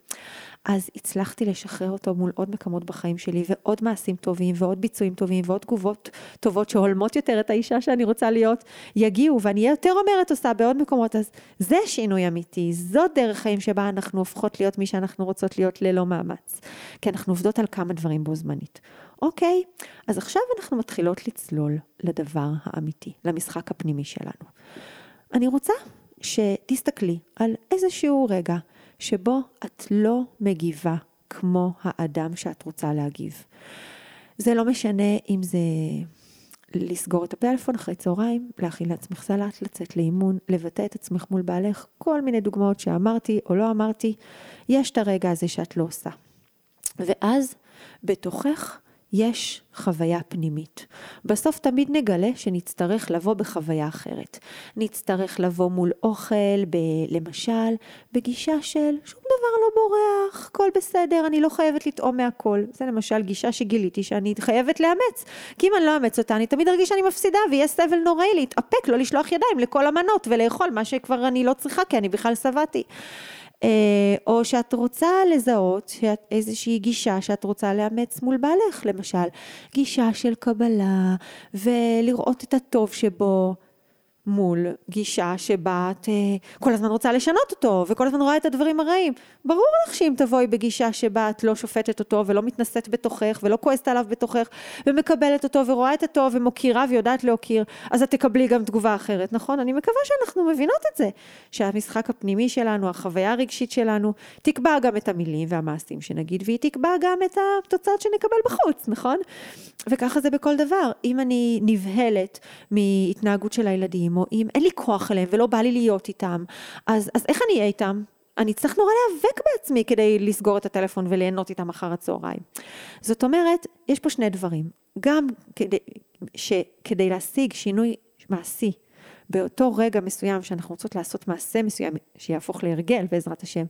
אז הצלחתי לשחרר אותו מול עוד מקומות בחיים שלי ועוד מעשים טובים ועוד ביצועים טובים ועוד תגובות טובות שהולמות יותר את האישה שאני רוצה להיות, יגיעו ואני אהיה יותר אומרת עושה בעוד מקומות. אז זה שינוי אמיתי, זאת דרך חיים שבה אנחנו הופכות להיות מי שאנחנו רוצות להיות ללא מאמץ. כי אנחנו עובדות על כמה דברים בו זמנית. אוקיי, אז עכשיו אנחנו מתחילות לצלול לדבר האמיתי, למשחק הפנימי שלנו. אני רוצה שתסתכלי על איזשהו רגע שבו את לא מגיבה כמו האדם שאת רוצה להגיב. זה לא משנה אם זה לסגור את הפלאפון אחרי צהריים, להכין לעצמך סלט, לצאת לאימון, לבטא את עצמך מול בעלך, כל מיני דוגמאות שאמרתי או לא אמרתי, יש את הרגע הזה שאת לא עושה. ואז בתוכך יש חוויה פנימית. בסוף תמיד נגלה שנצטרך לבוא בחוויה אחרת. נצטרך לבוא מול אוכל, ב, למשל, בגישה של שום דבר לא בורח, הכל בסדר, אני לא חייבת לטעום מהכל. זה למשל גישה שגיליתי שאני חייבת לאמץ. כי אם אני לא אאמץ אותה, אני תמיד ארגיש שאני מפסידה ויהיה סבל נוראי להתאפק, לא לשלוח ידיים לכל המנות ולאכול מה שכבר אני לא צריכה כי אני בכלל שבעתי. אה, או שאת רוצה לזהות שאת, איזושהי גישה שאת רוצה לאמץ מול בעלך, למשל, גישה של קבלה ולראות את הטוב שבו. מול גישה שבה את uh, כל הזמן רוצה לשנות אותו, וכל הזמן רואה את הדברים הרעים. ברור לך שאם תבואי בגישה שבה את לא שופטת אותו, ולא מתנשאת בתוכך, ולא כועסת עליו בתוכך, ומקבלת אותו, ורואה את הטוב, ומוקירה, ויודעת להוקיר, אז את תקבלי גם תגובה אחרת, נכון? אני מקווה שאנחנו מבינות את זה, שהמשחק הפנימי שלנו, החוויה הרגשית שלנו, תקבע גם את המילים והמעשים שנגיד, והיא תקבע גם את התוצאות שנקבל בחוץ, נכון? וככה זה בכל דבר. אם אני נבהלת מהתנהגות של הילדים, או אם אין לי כוח אליהם ולא בא לי להיות איתם, אז, אז איך אני אהיה איתם? אני צריך נורא להיאבק בעצמי כדי לסגור את הטלפון וליהנות איתם אחר הצהריים. זאת אומרת, יש פה שני דברים. גם כדי, שכדי להשיג שינוי מעשי באותו רגע מסוים שאנחנו רוצות לעשות מעשה מסוים שיהפוך להרגל בעזרת השם,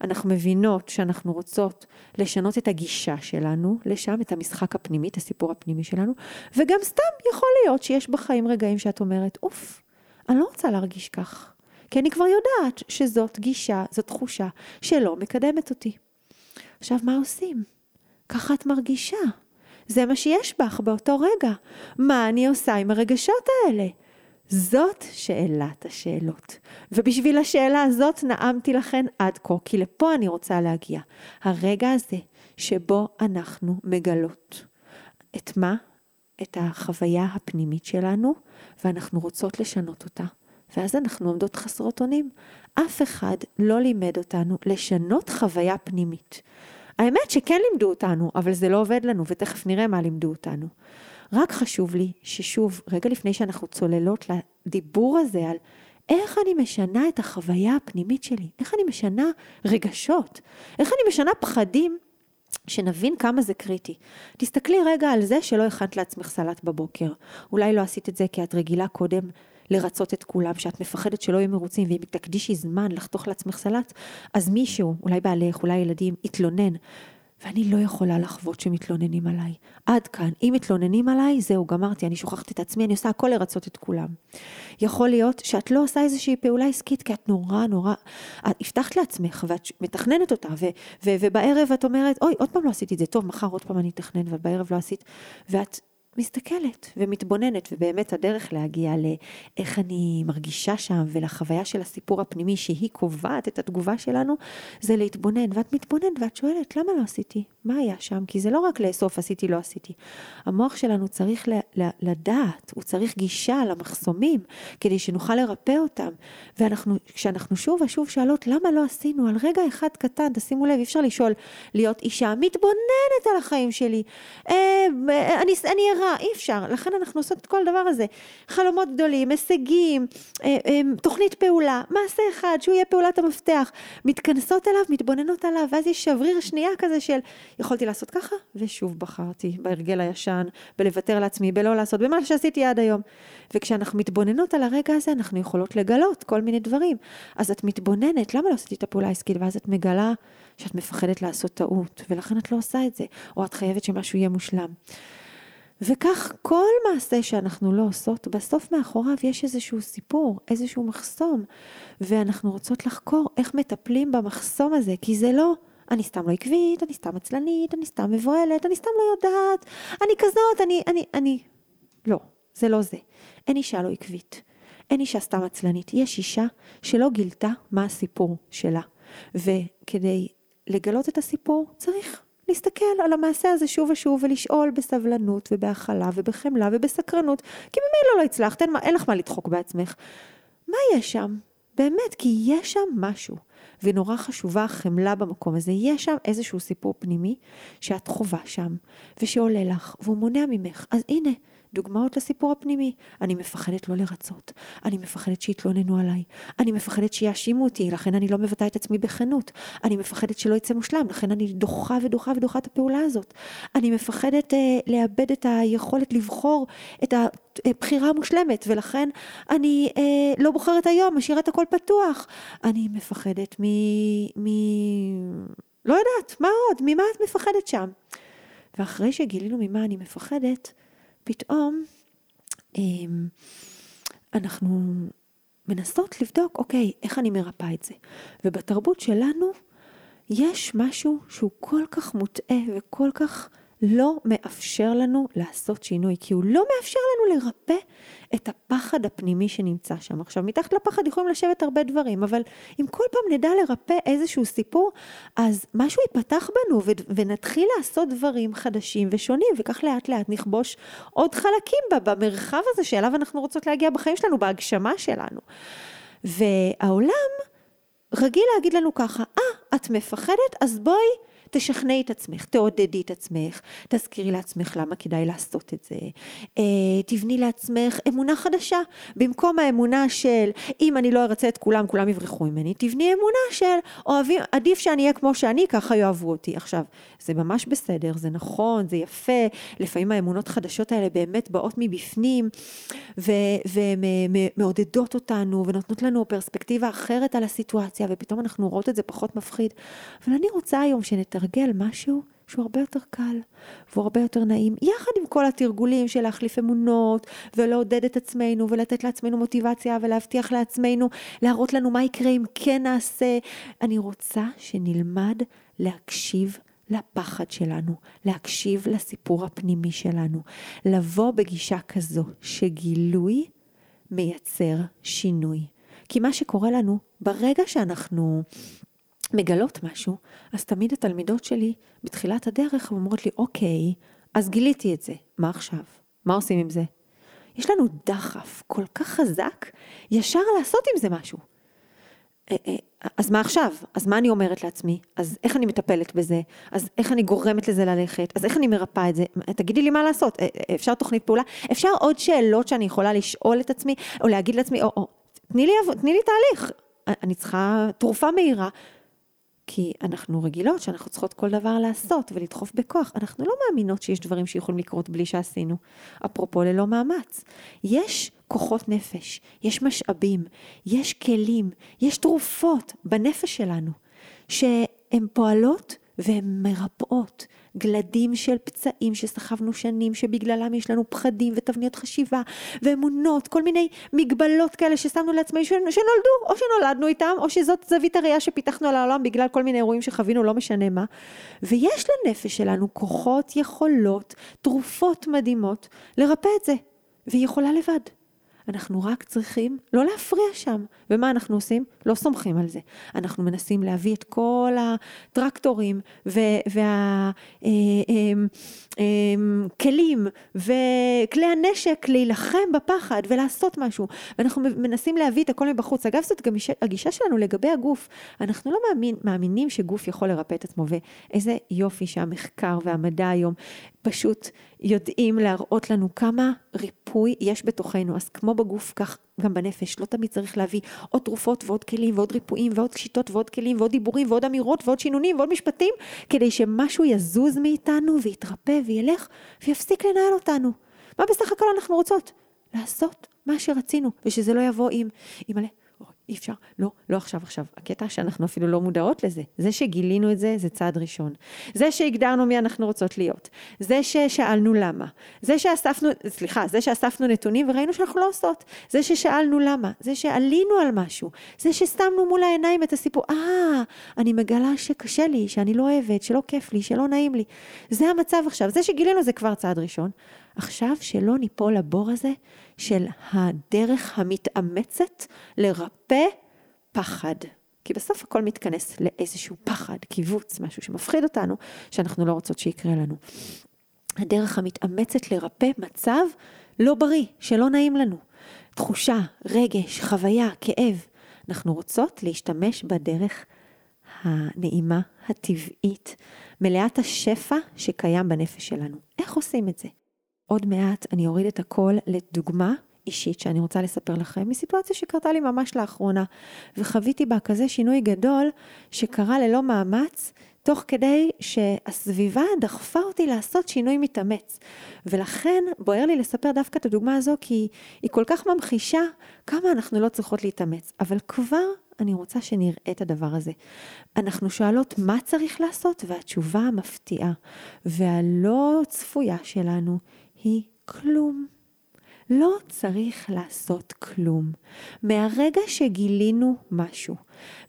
אנחנו מבינות שאנחנו רוצות לשנות את הגישה שלנו לשם, את המשחק הפנימי, את הסיפור הפנימי שלנו, וגם סתם יכול להיות שיש בחיים רגעים שאת אומרת, אוף, אני לא רוצה להרגיש כך, כי אני כבר יודעת שזאת גישה, זאת תחושה שלא מקדמת אותי. עכשיו, מה עושים? ככה את מרגישה. זה מה שיש בך באותו רגע. מה אני עושה עם הרגשות האלה? זאת שאלת השאלות. ובשביל השאלה הזאת נעמתי לכן עד כה, כי לפה אני רוצה להגיע. הרגע הזה שבו אנחנו מגלות. את מה? את החוויה הפנימית שלנו, ואנחנו רוצות לשנות אותה. ואז אנחנו עומדות חסרות אונים. אף אחד לא לימד אותנו לשנות חוויה פנימית. האמת שכן לימדו אותנו, אבל זה לא עובד לנו, ותכף נראה מה לימדו אותנו. רק חשוב לי ששוב, רגע לפני שאנחנו צוללות לדיבור הזה על איך אני משנה את החוויה הפנימית שלי, איך אני משנה רגשות, איך אני משנה פחדים שנבין כמה זה קריטי. תסתכלי רגע על זה שלא הכנת לעצמך סלט בבוקר. אולי לא עשית את זה כי את רגילה קודם לרצות את כולם, שאת מפחדת שלא יהיו מרוצים, ואם תקדישי זמן לחתוך לעצמך סלט, אז מישהו, אולי בעלך, אולי ילדים, יתלונן. ואני לא יכולה לחוות שמתלוננים עליי. עד כאן. אם מתלוננים עליי, זהו, גמרתי, אני שוכחת את עצמי, אני עושה הכל לרצות את כולם. יכול להיות שאת לא עושה איזושהי פעולה עסקית, כי את נורא נורא, את הבטחת לעצמך, ואת מתכננת אותה, ו, ו, ובערב את אומרת, אוי, עוד פעם לא עשיתי את זה, טוב, מחר עוד פעם אני אתכנן, ובערב לא עשית, ואת מסתכלת ומתבוננת, ובאמת הדרך להגיע לאיך אני מרגישה שם ולחוויה של הסיפור הפנימי שהיא קובעת את התגובה שלנו, זה להתבונן. ואת מתבוננת ואת שואלת, למה לא עשיתי? מה היה שם? כי זה לא רק לאסוף עשיתי, לא עשיתי. המוח שלנו צריך לדעת, הוא צריך גישה למחסומים, כדי שנוכל לרפא אותם. וכשאנחנו שוב ושוב שואלות, למה לא עשינו? על רגע אחד קטן, תשימו לב, אי אפשר לשאול, להיות אישה מתבוננת על החיים שלי. אה, אני, אני ערה, אי אפשר. לכן אנחנו עושות את כל הדבר הזה. חלומות גדולים, הישגים, אה, אה, תוכנית פעולה, מעשה אחד, שהוא יהיה פעולת המפתח. מתכנסות אליו, מתבוננות עליו, ואז יש שבריר שנייה כזה של... יכולתי לעשות ככה, ושוב בחרתי בהרגל הישן, בלוותר לעצמי, בלא לעשות, במה שעשיתי עד היום. וכשאנחנו מתבוננות על הרגע הזה, אנחנו יכולות לגלות כל מיני דברים. אז את מתבוננת, למה לא עשיתי את הפעולה העסקית? ואז את מגלה שאת מפחדת לעשות טעות, ולכן את לא עושה את זה, או את חייבת שמשהו יהיה מושלם. וכך כל מעשה שאנחנו לא עושות, בסוף מאחוריו יש איזשהו סיפור, איזשהו מחסום, ואנחנו רוצות לחקור איך מטפלים במחסום הזה, כי זה לא אני סתם לא עקבית, אני סתם עצלנית, אני סתם מבוהלת, אני סתם לא יודעת, אני כזאת, אני, אני, אני. לא, זה לא זה. אין אישה לא עקבית. אין אישה סתם עצלנית. יש אישה שלא גילתה מה הסיפור שלה. וכדי לגלות את הסיפור, צריך להסתכל על המעשה הזה שוב ושוב ולשאול בסבלנות ובהכלה ובחמלה ובסקרנות, כי ממילא לא הצלחת, אין, אין לך מה לדחוק בעצמך. מה יש שם? באמת, כי יש שם משהו. ונורא חשובה החמלה במקום הזה. יש שם איזשהו סיפור פנימי שאת חווה שם, ושעולה לך, והוא מונע ממך. אז הנה, דוגמאות לסיפור הפנימי. אני מפחדת לא לרצות, אני מפחדת שיתלוננו עליי, אני מפחדת שיאשימו אותי, לכן אני לא מבטאה את עצמי בכנות, אני מפחדת שלא יצא מושלם, לכן אני דוחה ודוחה ודוחה את הפעולה הזאת. אני מפחדת אה, לאבד את היכולת לבחור את הבחירה המושלמת, ולכן אני אה, לא בוחרת היום, משאירה את הכל פתוח. אני מפחדת מ... מ... לא יודעת, מה עוד? ממה את מפחדת שם? ואחרי שגילינו ממה אני מפחדת, פתאום אמ, אנחנו מנסות לבדוק, אוקיי, איך אני מרפאה את זה. ובתרבות שלנו יש משהו שהוא כל כך מוטעה וכל כך לא מאפשר לנו לעשות שינוי, כי הוא לא מאפשר לנו לרפא את הפחד הפנימי שנמצא שם. עכשיו, מתחת לפחד יכולים לשבת הרבה דברים, אבל אם כל פעם נדע לרפא איזשהו סיפור, אז משהו ייפתח בנו ו- ונתחיל לעשות דברים חדשים ושונים, וכך לאט לאט נכבוש עוד חלקים במרחב הזה שאליו אנחנו רוצות להגיע בחיים שלנו, בהגשמה שלנו. והעולם רגיל להגיד לנו ככה, אה, ah, את מפחדת? אז בואי תשכנעי את עצמך, תעודדי את עצמך, תזכירי לעצמך למה כדאי לעשות את זה. אה, תבני לעצמך אמונה חדשה. במקום האמונה של אם אני לא ארצה את כולם, כולם יברחו ממני, תבני אמונה של אוהבים, עדיף שאני אהיה כמו שאני, ככה יאהבו אותי. עכשיו, זה ממש בסדר, זה נכון, זה יפה, לפעמים האמונות חדשות האלה באמת באות מבפנים ומעודדות אותנו ונותנות לנו פרספקטיבה אחרת על הסיטואציה, ופתאום אנחנו רואות את זה פחות מפחיד. אבל אני רוצה היום שנת... לתרגל משהו שהוא הרבה יותר קל והוא הרבה יותר נעים, יחד עם כל התרגולים של להחליף אמונות ולעודד את עצמנו ולתת לעצמנו מוטיבציה ולהבטיח לעצמנו, להראות לנו מה יקרה אם כן נעשה. אני רוצה שנלמד להקשיב לפחד שלנו, להקשיב לסיפור הפנימי שלנו, לבוא בגישה כזו שגילוי מייצר שינוי. כי מה שקורה לנו, ברגע שאנחנו מגלות משהו, אז תמיד התלמידות שלי בתחילת הדרך אומרות לי, אוקיי, אז גיליתי את זה, מה עכשיו? מה עושים עם זה? יש לנו דחף כל כך חזק, ישר לעשות עם זה משהו. אה, אה, אז מה עכשיו? אז מה אני אומרת לעצמי? אז איך אני מטפלת בזה? אז איך אני גורמת לזה ללכת? אז איך אני מרפאה את זה? תגידי לי מה לעשות. אה, אפשר תוכנית פעולה? אפשר עוד שאלות שאני יכולה לשאול את עצמי, או להגיד לעצמי, או, או תני לי, תני לי תהליך. אני צריכה תרופה מהירה. כי אנחנו רגילות שאנחנו צריכות כל דבר לעשות ולדחוף בכוח. אנחנו לא מאמינות שיש דברים שיכולים לקרות בלי שעשינו. אפרופו ללא מאמץ. יש כוחות נפש, יש משאבים, יש כלים, יש תרופות בנפש שלנו, שהן פועלות והן מרפאות. גלדים של פצעים שסחבנו שנים, שבגללם יש לנו פחדים ותבניות חשיבה ואמונות, כל מיני מגבלות כאלה ששמנו לעצמנו שנולדו, או שנולדנו איתם, או שזאת זווית הראייה שפיתחנו על העולם בגלל כל מיני אירועים שחווינו, לא משנה מה. ויש לנפש שלנו כוחות, יכולות, תרופות מדהימות לרפא את זה, והיא יכולה לבד. אנחנו רק צריכים לא להפריע שם. ומה אנחנו עושים? לא סומכים על זה. אנחנו מנסים להביא את כל הטרקטורים והכלים אה, אה, וכלי הנשק להילחם בפחד ולעשות משהו. ואנחנו מנסים להביא את הכל מבחוץ. אגב, זאת גם הגישה שלנו לגבי הגוף. אנחנו לא מאמין, מאמינים שגוף יכול לרפא את עצמו, ואיזה יופי שהמחקר והמדע היום פשוט יודעים להראות לנו כמה ריפוי יש בתוכנו. אז כמו בגוף, כך גם בנפש. לא תמיד צריך להביא עוד תרופות ועוד כלים ועוד ריפויים ועוד שיטות ועוד כלים ועוד דיבורים ועוד אמירות ועוד שינונים ועוד משפטים, כדי שמשהו יזוז מאיתנו ויתרפא וילך ויפסיק לנהל אותנו. מה בסך הכל אנחנו רוצות? לעשות מה שרצינו, ושזה לא יבוא עם, עם מלא אי אפשר, לא, לא עכשיו, עכשיו. הקטע שאנחנו אפילו לא מודעות לזה. זה שגילינו את זה, זה צעד ראשון. זה שהגדרנו מי אנחנו רוצות להיות. זה ששאלנו למה. זה שאספנו, סליחה, זה שאספנו נתונים וראינו שאנחנו לא עושות. זה ששאלנו למה. זה שעלינו על משהו. זה ששמנו מול העיניים את הסיפור. אה, אני מגלה שקשה לי, שאני לא אוהבת, שלא כיף לי, שלא נעים לי. זה המצב עכשיו. זה שגילינו זה כבר צעד ראשון. עכשיו שלא ניפול לבור הזה של הדרך המתאמצת לרפא פחד. כי בסוף הכל מתכנס לאיזשהו פחד, קיבוץ, משהו שמפחיד אותנו, שאנחנו לא רוצות שיקרה לנו. הדרך המתאמצת לרפא מצב לא בריא, שלא נעים לנו. תחושה, רגש, חוויה, כאב. אנחנו רוצות להשתמש בדרך הנעימה, הטבעית, מלאת השפע שקיים בנפש שלנו. איך עושים את זה? עוד מעט אני אוריד את הכל לדוגמה אישית שאני רוצה לספר לכם, מסיטואציה שקרתה לי ממש לאחרונה, וחוויתי בה כזה שינוי גדול שקרה ללא מאמץ, תוך כדי שהסביבה דחפה אותי לעשות שינוי מתאמץ. ולכן בוער לי לספר דווקא את הדוגמה הזו, כי היא כל כך ממחישה כמה אנחנו לא צריכות להתאמץ. אבל כבר אני רוצה שנראה את הדבר הזה. אנחנו שואלות מה צריך לעשות, והתשובה המפתיעה והלא צפויה שלנו היא כלום. לא צריך לעשות כלום. מהרגע שגילינו משהו,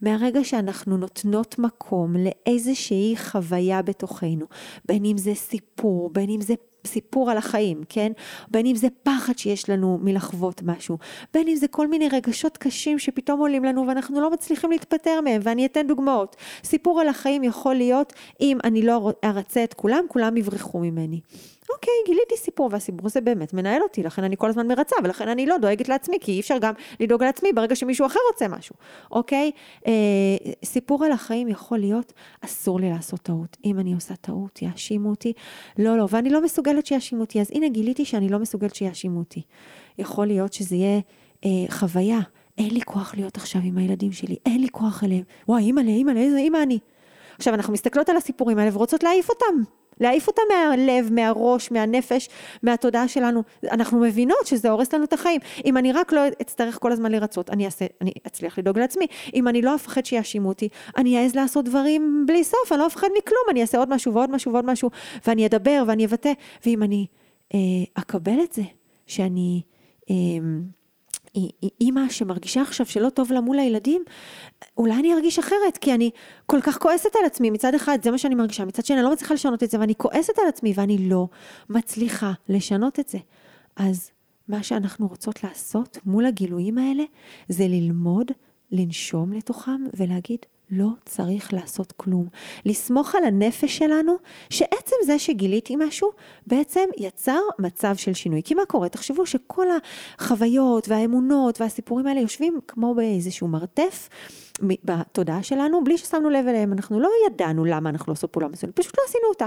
מהרגע שאנחנו נותנות מקום לאיזושהי חוויה בתוכנו, בין אם זה סיפור, בין אם זה סיפור על החיים, כן? בין אם זה פחד שיש לנו מלחוות משהו, בין אם זה כל מיני רגשות קשים שפתאום עולים לנו ואנחנו לא מצליחים להתפטר מהם, ואני אתן דוגמאות. סיפור על החיים יכול להיות, אם אני לא ארצה את כולם, כולם יברחו ממני. אוקיי, גיליתי סיפור, והסיפור הזה באמת מנהל אותי, לכן אני כל הזמן מרצה, ולכן אני לא דואגת לעצמי, כי אי אפשר גם לדאוג לעצמי ברגע שמישהו אחר רוצה משהו, אוקיי? אה, סיפור על החיים יכול להיות, אסור לי לעשות טעות. אם אני עושה טעות, יאשימו אותי. לא, לא, ואני לא מסוגלת שיאשימו אותי, אז הנה גיליתי שאני לא מסוגלת שיאשימו אותי. יכול להיות שזה יהיה אה, חוויה. אין לי כוח להיות עכשיו עם הילדים שלי, אין לי כוח אליהם. וואי, אימא'לה, אימא'לה, איזה אימא אני. עכשיו, אנחנו מסתכלות על הסיפורים האלה ורוצות להעיף אותם. להעיף אותה מהלב, מהראש, מהנפש, מהתודעה שלנו. אנחנו מבינות שזה הורס לנו את החיים. אם אני רק לא אצטרך כל הזמן לרצות, אני אעשה, אני אצליח לדאוג לעצמי. אם אני לא אפחד שיאשימו אותי, אני אעז לעשות דברים בלי סוף, אני לא אפחד מכלום, אני אעשה עוד משהו ועוד משהו ועוד משהו, ואני אדבר ואני אבטא. ואם אני אה, אקבל את זה, שאני... אה, אימא שמרגישה עכשיו שלא טוב לה מול הילדים, אולי אני ארגיש אחרת, כי אני כל כך כועסת על עצמי, מצד אחד זה מה שאני מרגישה, מצד שני אני לא מצליחה לשנות את זה, ואני כועסת על עצמי, ואני לא מצליחה לשנות את זה. אז מה שאנחנו רוצות לעשות מול הגילויים האלה, זה ללמוד, לנשום לתוכם ולהגיד, לא צריך לעשות כלום. לסמוך על הנפש שלנו, שעצם זה שגיליתי משהו, בעצם יצר מצב של שינוי. כי מה קורה? תחשבו שכל החוויות והאמונות והסיפורים האלה יושבים כמו באיזשהו מרתף. בתודעה שלנו, בלי ששמנו לב אליהם, אנחנו לא ידענו למה אנחנו לא עושות פעולה מסוימת, פשוט לא עשינו אותה.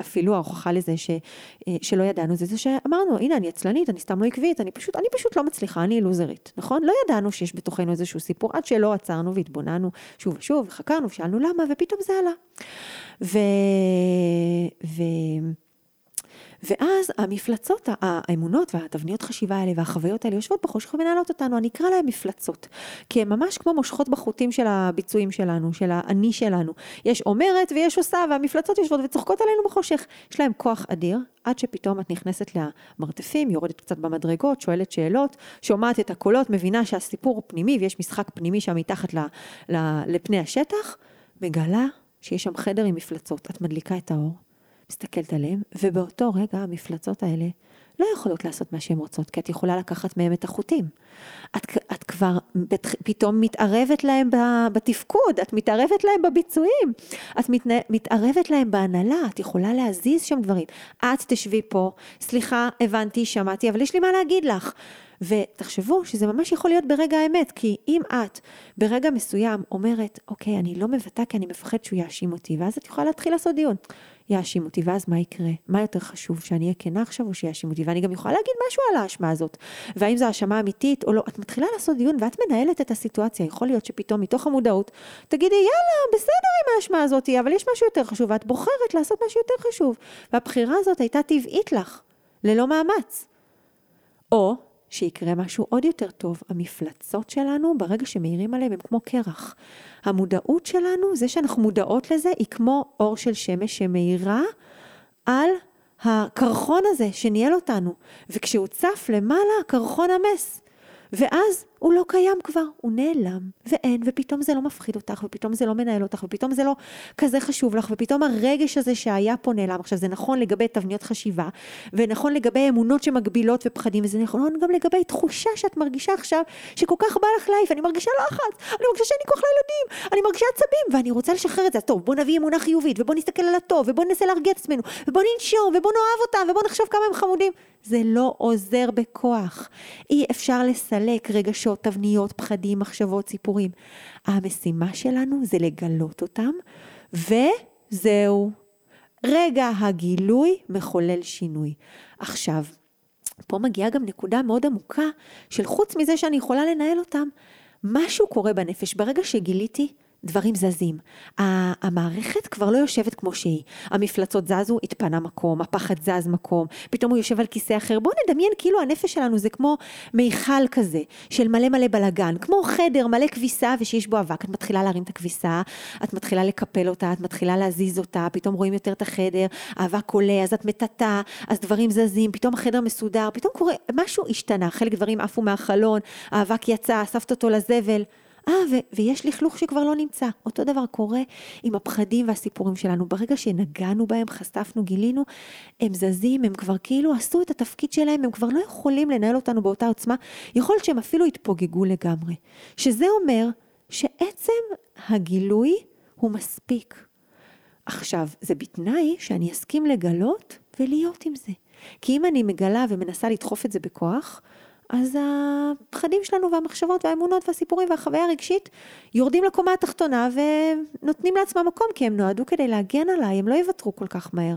אפילו ההוכחה לזה ש, אה, שלא ידענו זה זה שאמרנו, הנה אני עצלנית, אני סתם לא עקבית, אני פשוט, אני פשוט לא מצליחה, אני לוזרית, נכון? לא ידענו שיש בתוכנו איזשהו סיפור עד שלא עצרנו והתבוננו שוב ושוב, וחקרנו, ושאלנו למה, ופתאום זה עלה. ו... ו... ואז המפלצות, האמונות והתבניות חשיבה האלה והחוויות האלה יושבות בחושך ומנהלות אותנו, אני אקרא להן מפלצות. כי הן ממש כמו מושכות בחוטים של הביצועים שלנו, של האני שלנו. יש אומרת ויש עושה, והמפלצות יושבות וצוחקות עלינו בחושך. יש להן כוח אדיר, עד שפתאום את נכנסת למרתפים, יורדת קצת במדרגות, שואלת שאלות, שומעת את הקולות, מבינה שהסיפור פנימי ויש משחק פנימי שם מתחת לפני השטח, מגלה שיש שם חדר עם מפלצות. את מדליקה את האור. מסתכלת עליהם, ובאותו רגע המפלצות האלה לא יכולות לעשות מה שהן רוצות, כי את יכולה לקחת מהם את החוטים. את, את כבר פתאום מתערבת להם בתפקוד, את מתערבת להם בביצועים, את מתנה, מתערבת להם בהנהלה, את יכולה להזיז שם דברים. את תשבי פה, סליחה, הבנתי, שמעתי, אבל יש לי מה להגיד לך. ותחשבו שזה ממש יכול להיות ברגע האמת, כי אם את ברגע מסוים אומרת, אוקיי, אני לא מבטא כי אני מפחד שהוא יאשים אותי, ואז את יכולה להתחיל לעשות דיון. יאשים אותי, ואז מה יקרה? מה יותר חשוב, שאני אהיה כנה עכשיו או שיאשים אותי? ואני גם יכולה להגיד משהו על האשמה הזאת. והאם זו האשמה אמיתית או לא. את מתחילה לעשות דיון ואת מנהלת את הסיטואציה. יכול להיות שפתאום מתוך המודעות תגידי, יאללה, בסדר עם האשמה הזאת, אבל יש משהו יותר חשוב, ואת בוחרת לעשות משהו יותר חשוב. והבחירה הזאת הייתה טבעית לך, ללא מאמץ. או שיקרה משהו עוד יותר טוב. המפלצות שלנו, ברגע שמאירים עליהם, הם כמו קרח. המודעות שלנו, זה שאנחנו מודעות לזה, היא כמו אור של שמש שמאירה על הקרחון הזה שניהל אותנו. וכשהוא צף למעלה, הקרחון המס. ואז הוא לא קיים כבר, הוא נעלם, ואין, ופתאום זה לא מפחיד אותך, ופתאום זה לא מנהל אותך, ופתאום זה לא כזה חשוב לך, ופתאום הרגש הזה שהיה פה נעלם. עכשיו, זה נכון לגבי תבניות חשיבה, ונכון לגבי אמונות שמגבילות ופחדים, וזה נכון גם לגבי תחושה שאת מרגישה עכשיו, שכל כך בא לך להעיף, אני מרגישה לחץ, אני מרגישה שאין לי כוח לילדים, אני מרגישה עצבים, ואני רוצה לשחרר את זה. טוב, בוא נביא אמונה חיובית, ובוא נסתכל על הטוב, ובוא ננסה להרגיע את עצמנו, ובוא ננשום, ובוא נאהב אותם, ובוא נחשוב כמה הם חמודים. זה לא עוזר בכוח. אי אפשר לסלק רגשות, תבניות, פחדים, מחשבות, סיפורים. המשימה שלנו זה לגלות אותם, וזהו. רגע הגילוי מחולל שינוי. עכשיו, פה מגיעה גם נקודה מאוד עמוקה של חוץ מזה שאני יכולה לנהל אותם, משהו קורה בנפש. ברגע שגיליתי דברים זזים. המערכת כבר לא יושבת כמו שהיא. המפלצות זזו, התפנה מקום, הפחד זז מקום, פתאום הוא יושב על כיסא אחר. בואו נדמיין כאילו הנפש שלנו זה כמו מיכל כזה, של מלא מלא בלאגן, כמו חדר מלא כביסה ושיש בו אבק. את מתחילה להרים את הכביסה, את מתחילה לקפל אותה, את מתחילה להזיז אותה, פתאום רואים יותר את החדר, האבק עולה, אז את מטאטה, אז דברים זזים, פתאום החדר מסודר, פתאום קורה, משהו השתנה, חלק דברים עפו מהחלון, האבק יצא, אספת אותו לזבל. אה, ו- ויש לכלוך שכבר לא נמצא. אותו דבר קורה עם הפחדים והסיפורים שלנו. ברגע שנגענו בהם, חשפנו, גילינו, הם זזים, הם כבר כאילו עשו את התפקיד שלהם, הם כבר לא יכולים לנהל אותנו באותה עוצמה. יכול להיות שהם אפילו התפוגגו לגמרי. שזה אומר שעצם הגילוי הוא מספיק. עכשיו, זה בתנאי שאני אסכים לגלות ולהיות עם זה. כי אם אני מגלה ומנסה לדחוף את זה בכוח, אז הפחדים שלנו והמחשבות והאמונות והסיפורים והחוויה הרגשית יורדים לקומה התחתונה ונותנים לעצמם מקום כי הם נועדו כדי להגן עליי, הם לא יוותרו כל כך מהר.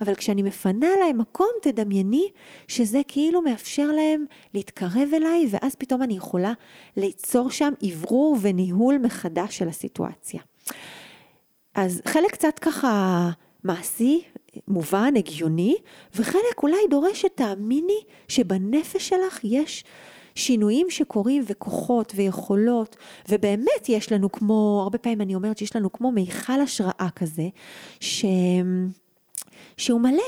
אבל כשאני מפנה להם מקום, תדמייני שזה כאילו מאפשר להם להתקרב אליי ואז פתאום אני יכולה ליצור שם אוורור וניהול מחדש של הסיטואציה. אז חלק קצת ככה מעשי מובן, הגיוני, וחלק אולי דורש שתאמיני שבנפש שלך יש שינויים שקורים וכוחות ויכולות, ובאמת יש לנו כמו, הרבה פעמים אני אומרת שיש לנו כמו מיכל השראה כזה, ש... שהוא מלא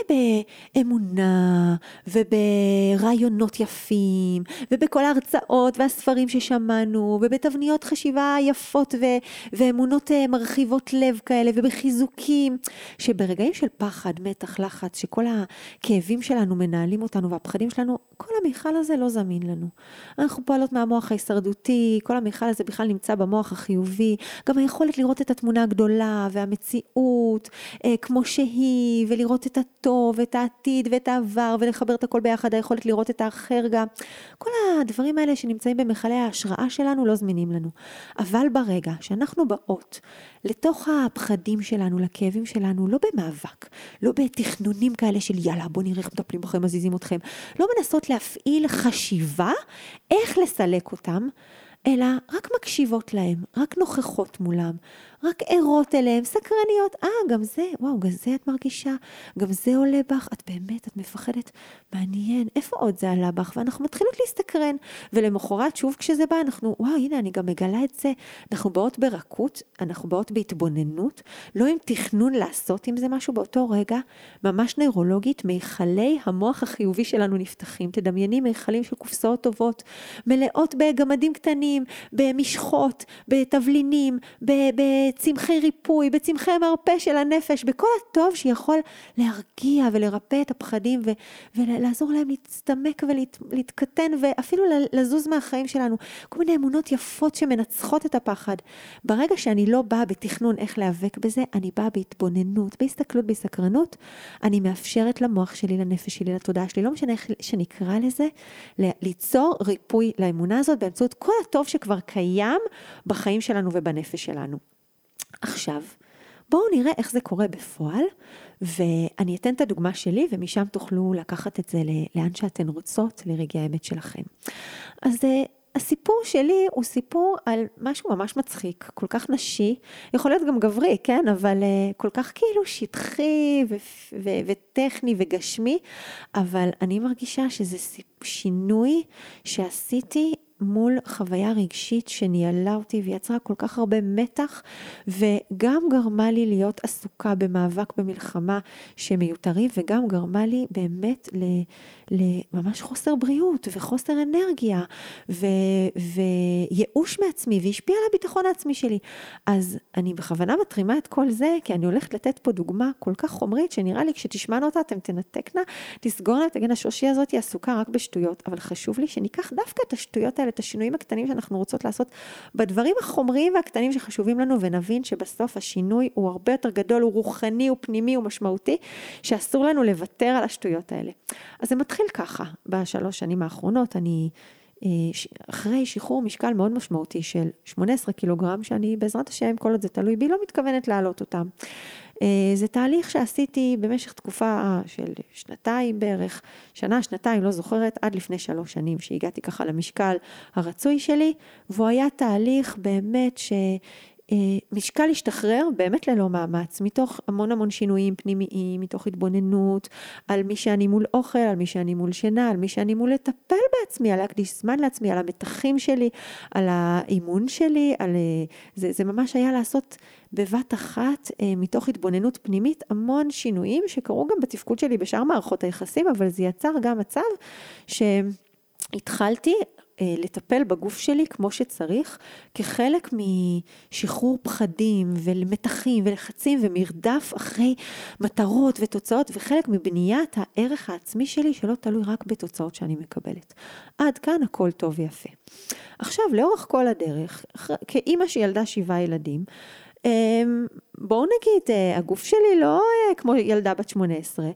באמונה וברעיונות יפים ובכל ההרצאות והספרים ששמענו ובתבניות חשיבה יפות ו- ואמונות אה, מרחיבות לב כאלה ובחיזוקים שברגעים של פחד, מתח, לחץ, שכל הכאבים שלנו מנהלים אותנו והפחדים שלנו, כל המיכל הזה לא זמין לנו. אנחנו פועלות מהמוח ההישרדותי, כל המיכל הזה בכלל נמצא במוח החיובי, גם היכולת לראות את התמונה הגדולה והמציאות אה, כמו שהיא ולראות לראות את הטוב, את העתיד ואת העבר, ולחבר את הכל ביחד, היכולת לראות את האחר גם. כל הדברים האלה שנמצאים במכלי ההשראה שלנו לא זמינים לנו. אבל ברגע שאנחנו באות לתוך הפחדים שלנו, לכאבים שלנו, לא במאבק, לא בתכנונים כאלה של יאללה, בוא נראה איך מטפלים בכם, מזיזים אתכם, לא מנסות להפעיל חשיבה איך לסלק אותם, אלא רק מקשיבות להם, רק נוכחות מולם, רק ערות אליהם, סקרניות. אה, גם זה, וואו, גם זה את מרגישה, גם זה עולה בך, את באמת, את מפחדת, מעניין, איפה עוד זה עלה בך? ואנחנו מתחילות להסתקרן. ולמחרת, שוב כשזה בא, אנחנו, וואו, הנה, אני גם מגלה את זה. אנחנו באות ברכות, אנחנו באות בהתבוננות, לא עם תכנון לעשות עם זה משהו באותו רגע, ממש נוירולוגית, מיכלי המוח החיובי שלנו נפתחים. תדמייני מיכלים של קופסאות טובות, מלאות בגמדים קטנים, במשחות, בתבלינים, ב... בצמחי ריפוי, בצמחי המרפא של הנפש, בכל הטוב שיכול להרגיע ולרפא את הפחדים ו- ולעזור להם להצטמק ולהתקטן ואפילו לזוז מהחיים שלנו. כל מיני אמונות יפות שמנצחות את הפחד. ברגע שאני לא באה בתכנון איך להיאבק בזה, אני באה בהתבוננות, בהסתכלות, בסקרנות, אני מאפשרת למוח שלי, לנפש שלי, לתודעה שלי, לא משנה איך שנקרא לזה, ליצור ריפוי לאמונה הזאת באמצעות כל הטוב שכבר קיים בחיים שלנו ובנפש שלנו. עכשיו, בואו נראה איך זה קורה בפועל, ואני אתן את הדוגמה שלי, ומשם תוכלו לקחת את זה לאן שאתן רוצות, לרגעי האמת שלכם. אז אה, הסיפור שלי הוא סיפור על משהו ממש מצחיק, כל כך נשי, יכול להיות גם גברי, כן? אבל uh, כל כך כאילו שטחי ו- ו- וטכני וגשמי, אבל אני מרגישה שזה שינוי שעשיתי מול חוויה רגשית שניהלה אותי ויצרה כל כך הרבה מתח וגם גרמה לי להיות עסוקה במאבק במלחמה שמיותרים וגם גרמה לי באמת לממש חוסר בריאות וחוסר אנרגיה ו, וייאוש מעצמי והשפיע על הביטחון העצמי שלי. אז אני בכוונה מתרימה את כל זה כי אני הולכת לתת פה דוגמה כל כך חומרית שנראה לי כשתשמענו אותה אתם תנתקנה, תסגורנה, תגיד השושי הזאת היא עסוקה רק בשטויות, אבל חשוב לי שניקח דווקא את השטויות האלה, את השינויים הקטנים שאנחנו רוצות לעשות בדברים החומריים והקטנים שחשובים לנו ונבין שבסוף השינוי הוא הרבה יותר גדול, הוא רוחני, הוא פנימי, הוא משמעותי, שאסור לנו לוותר על השטויות האלה. אז זה מתחיל ככה, בשלוש שנים האחרונות אני אה, אחרי שחרור משקל מאוד משמעותי של 18 קילוגרם, שאני בעזרת השם, כל עוד זה תלוי בי, לא מתכוונת להעלות אותם. אה, זה תהליך שעשיתי במשך תקופה של שנתיים בערך, שנה, שנתיים, לא זוכרת, עד לפני שלוש שנים שהגעתי ככה למשקל הרצוי שלי, והוא היה תהליך באמת ש... אה, משקל השתחרר באמת ללא מאמץ, מתוך המון המון שינויים פנימיים, מתוך התבוננות על מי שאני מול אוכל, על מי שאני מול שינה, על מי שאני מול לטפל בעצמי, על להקדיש זמן לעצמי, על המתחים שלי, על האימון שלי, על... אה, זה, זה ממש היה לעשות בבת אחת, אה, מתוך התבוננות פנימית, המון שינויים שקרו גם בתפקוד שלי בשאר מערכות היחסים, אבל זה יצר גם מצב שהתחלתי אה, לטפל בגוף שלי כמו שצריך, כחלק משחרור פחדים ומתחים ולחצים ומרדף אחרי מטרות ותוצאות, וחלק מבניית הערך העצמי שלי שלא תלוי רק בתוצאות שאני מקבלת. עד כאן הכל טוב ויפה. עכשיו, לאורך כל הדרך, כאימא שילדה שבעה ילדים, בואו נגיד, אה, הגוף שלי לא אה, כמו ילדה בת 18,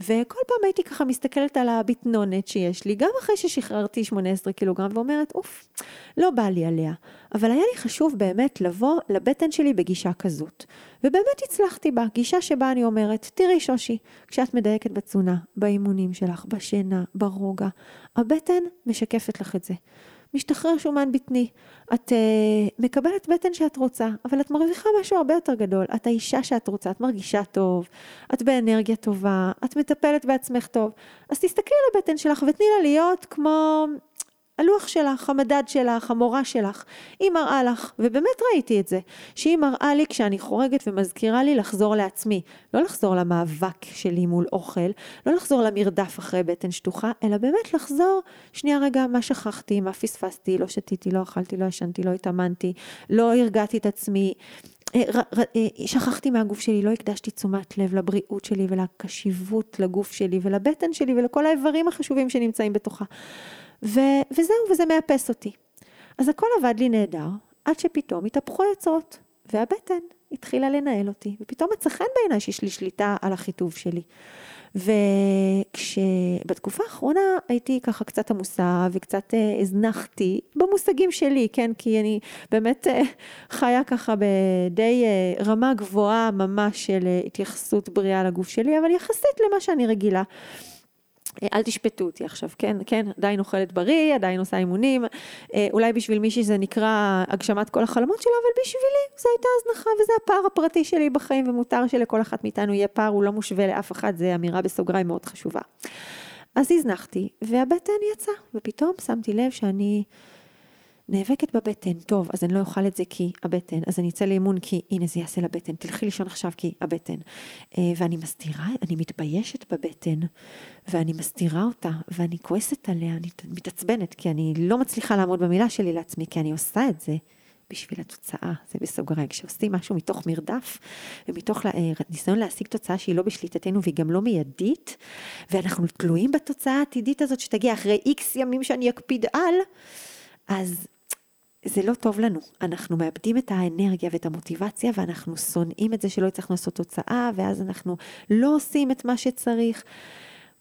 וכל פעם הייתי ככה מסתכלת על הביטנונת שיש לי, גם אחרי ששחררתי 18 קילוגרם, ואומרת, אוף, לא בא לי עליה. אבל היה לי חשוב באמת לבוא לבטן שלי בגישה כזאת. ובאמת הצלחתי בה, גישה שבה אני אומרת, תראי שושי, כשאת מדייקת בתזונה, באימונים שלך, בשינה, ברוגע, הבטן משקפת לך את זה. משתחרר שומן בטני. את uh, מקבלת בטן שאת רוצה, אבל את מרוויחה משהו הרבה יותר גדול. את האישה שאת רוצה, את מרגישה טוב, את באנרגיה טובה, את מטפלת בעצמך טוב. אז תסתכלי על הבטן שלך ותני לה להיות כמו הלוח שלך, המדד שלך, המורה שלך, היא מראה לך, ובאמת ראיתי את זה, שהיא מראה לי כשאני חורגת ומזכירה לי לחזור לעצמי, לא לחזור למאבק שלי מול אוכל, לא לחזור למרדף אחרי בטן שטוחה, אלא באמת לחזור, שנייה רגע, מה שכחתי, מה פספסתי, לא שתיתי, לא אכלתי, לא ישנתי, לא התאמנתי, לא הרגעתי את עצמי. אה, אה, שכחתי מהגוף שלי, לא הקדשתי תשומת לב לבריאות שלי ולקשיבות לגוף שלי ולבטן שלי ולכל האיברים החשובים שנמצאים בתוכה. ו- וזהו, וזה מאפס אותי. אז הכל עבד לי נהדר, עד שפתאום התהפכו היוצרות, והבטן התחילה לנהל אותי, ופתאום מצא חן בעיניי שיש לי שליטה על החיטוב שלי. וכשבתקופה האחרונה הייתי ככה קצת עמוסה וקצת אה, הזנחתי במושגים שלי, כן? כי אני באמת אה, חיה ככה בדי אה, רמה גבוהה ממש של התייחסות בריאה לגוף שלי, אבל יחסית למה שאני רגילה. אל תשפטו אותי עכשיו, כן, כן, עדיין אוכלת בריא, עדיין עושה אימונים, אה, אולי בשביל מישהי זה נקרא הגשמת כל החלומות שלה, אבל בשבילי זו הייתה הזנחה וזה הפער הפרטי שלי בחיים, ומותר שלכל אחת מאיתנו יהיה פער, הוא לא מושווה לאף אחד, זו אמירה בסוגריים מאוד חשובה. אז הזנחתי, והבטן יצא, ופתאום שמתי לב שאני... נאבקת בבטן, טוב, אז אני לא אוכל את זה כי הבטן, אז אני אצא לאימון כי הנה זה יעשה לבטן, תלכי לישון עכשיו כי הבטן. אה, ואני מסתירה, אני מתביישת בבטן, ואני מסתירה אותה, ואני כועסת עליה, אני מתעצבנת, כי אני לא מצליחה לעמוד במילה שלי לעצמי, כי אני עושה את זה. בשביל התוצאה, זה בסוגריים, כשעושים משהו מתוך מרדף ומתוך אה, ניסיון להשיג תוצאה שהיא לא בשליטתנו והיא גם לא מיידית, ואנחנו תלויים בתוצאה העתידית הזאת שתגיע אחרי איקס ימים שאני אקפיד על, אז זה לא טוב לנו, אנחנו מאבדים את האנרגיה ואת המוטיבציה ואנחנו שונאים את זה שלא הצלחנו לעשות תוצאה ואז אנחנו לא עושים את מה שצריך.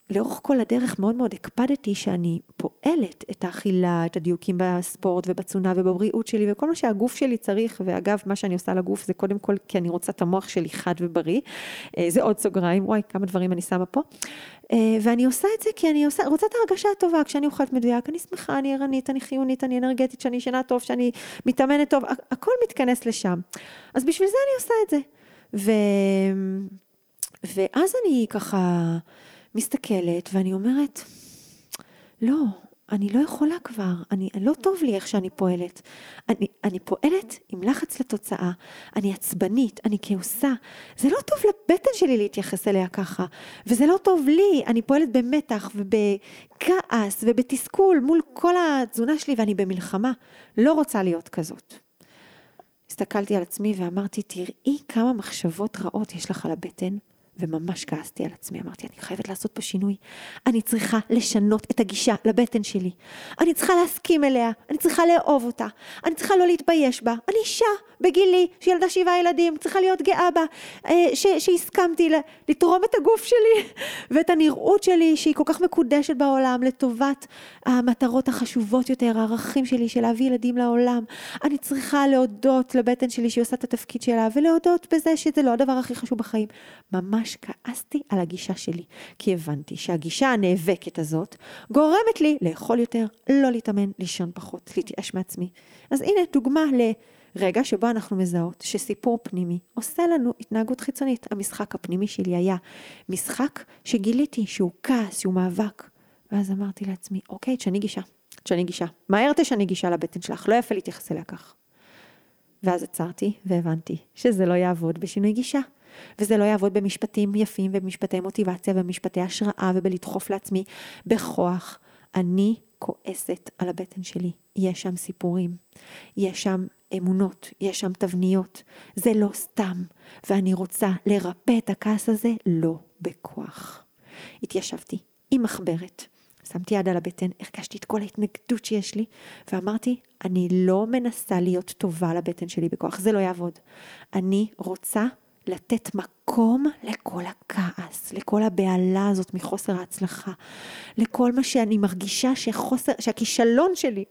לאורך כל הדרך מאוד מאוד הקפדתי שאני פועלת את האכילה, את הדיוקים בספורט ובתזונה ובבריאות שלי וכל מה שהגוף שלי צריך, ואגב, מה שאני עושה לגוף זה קודם כל כי אני רוצה את המוח שלי חד ובריא, אה, זה עוד סוגריים, וואי, כמה דברים אני שמה פה. אה, ואני עושה את זה כי אני עושה, רוצה את ההרגשה הטובה, כשאני אוכלת מדויק, אני שמחה, אני ערנית, אני חיונית, אני אנרגטית, שאני ישנה טוב, שאני מתאמנת טוב, הכל מתכנס לשם. אז בשביל זה אני עושה את זה. ו... ואז אני ככה... מסתכלת ואני אומרת, לא, אני לא יכולה כבר, אני, לא טוב לי איך שאני פועלת. אני, אני פועלת עם לחץ לתוצאה, אני עצבנית, אני כעוסה. זה לא טוב לבטן שלי להתייחס אליה ככה, וזה לא טוב לי, אני פועלת במתח ובכעס ובתסכול מול כל התזונה שלי ואני במלחמה. לא רוצה להיות כזאת. הסתכלתי על עצמי ואמרתי, תראי כמה מחשבות רעות יש לך על הבטן, וממש כעסתי על עצמי, אמרתי, אני חייבת לעשות פה שינוי. אני צריכה לשנות את הגישה לבטן שלי. אני צריכה להסכים אליה, אני צריכה לאהוב אותה, אני צריכה לא להתבייש בה. אני אישה בגילי, שילדה שבעה ילדים, צריכה להיות גאה בה, אה, ש, שהסכמתי לתרום את הגוף שלי ואת הנראות שלי, שהיא כל כך מקודשת בעולם, לטובת המטרות החשובות יותר, הערכים שלי, של להביא ילדים לעולם. אני צריכה להודות לבטן שלי שהיא עושה את התפקיד שלה, ולהודות בזה שזה לא הדבר הכי חשוב בחיים. ממש ממש כעסתי על הגישה שלי, כי הבנתי שהגישה הנאבקת הזאת גורמת לי לאכול יותר, לא להתאמן, לישון פחות, להתייאש מעצמי. אז הנה דוגמה לרגע שבו אנחנו מזהות שסיפור פנימי עושה לנו התנהגות חיצונית. המשחק הפנימי שלי היה משחק שגיליתי שהוא כעס, שהוא מאבק. ואז אמרתי לעצמי, אוקיי, תשני גישה, תשני גישה. מהר תשני גישה לבטן שלך, לא יפה להתייחס אליה כך. ואז עצרתי והבנתי שזה לא יעבוד בשינוי גישה. וזה לא יעבוד במשפטים יפים ובמשפטי מוטיבציה ובמשפטי השראה ובלדחוף לעצמי בכוח. אני כועסת על הבטן שלי. יש שם סיפורים, יש שם אמונות, יש שם תבניות. זה לא סתם, ואני רוצה לרפא את הכעס הזה לא בכוח. התיישבתי עם מחברת, שמתי יד על הבטן, הרגשתי את כל ההתנגדות שיש לי, ואמרתי, אני לא מנסה להיות טובה לבטן שלי בכוח, זה לא יעבוד. אני רוצה לתת מקום לכל הכעס, לכל הבהלה הזאת מחוסר ההצלחה, לכל מה שאני מרגישה שחוסר, שהכישלון שלי,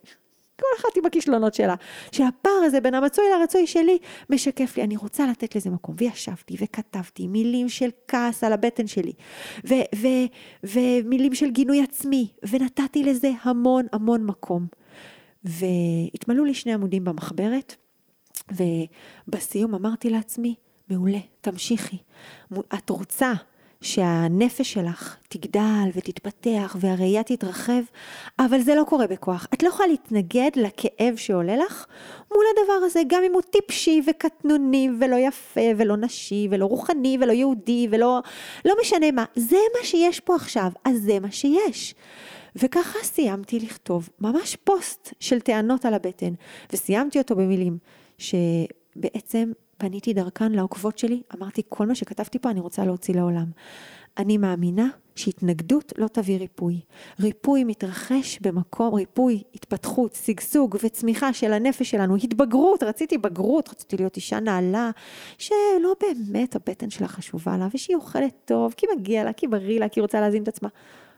כל אחת עם הכישלונות שלה, שהפער הזה בין המצוי לרצוי שלי משקף לי, אני רוצה לתת לזה מקום. וישבתי וכתבתי מילים של כעס על הבטן שלי, ומילים של גינוי עצמי, ונתתי לזה המון המון מקום. והתמלאו לי שני עמודים במחברת, ובסיום אמרתי לעצמי, מעולה, תמשיכי. את רוצה שהנפש שלך תגדל ותתפתח והראייה תתרחב, אבל זה לא קורה בכוח. את לא יכולה להתנגד לכאב שעולה לך מול הדבר הזה, גם אם הוא טיפשי וקטנוני ולא יפה ולא נשי ולא רוחני ולא יהודי ולא לא משנה מה. זה מה שיש פה עכשיו, אז זה מה שיש. וככה סיימתי לכתוב ממש פוסט של טענות על הבטן, וסיימתי אותו במילים שבעצם פניתי דרכן לעוקבות שלי, אמרתי, כל מה שכתבתי פה אני רוצה להוציא לעולם. אני מאמינה שהתנגדות לא תביא ריפוי. ריפוי מתרחש במקום, ריפוי, התפתחות, שגשוג וצמיחה של הנפש שלנו, התבגרות, רציתי בגרות, רציתי להיות אישה נעלה, שלא באמת הבטן שלה חשובה לה, ושהיא אוכלת טוב, כי מגיע לה, כי בריא לה, כי רוצה להזין את עצמה.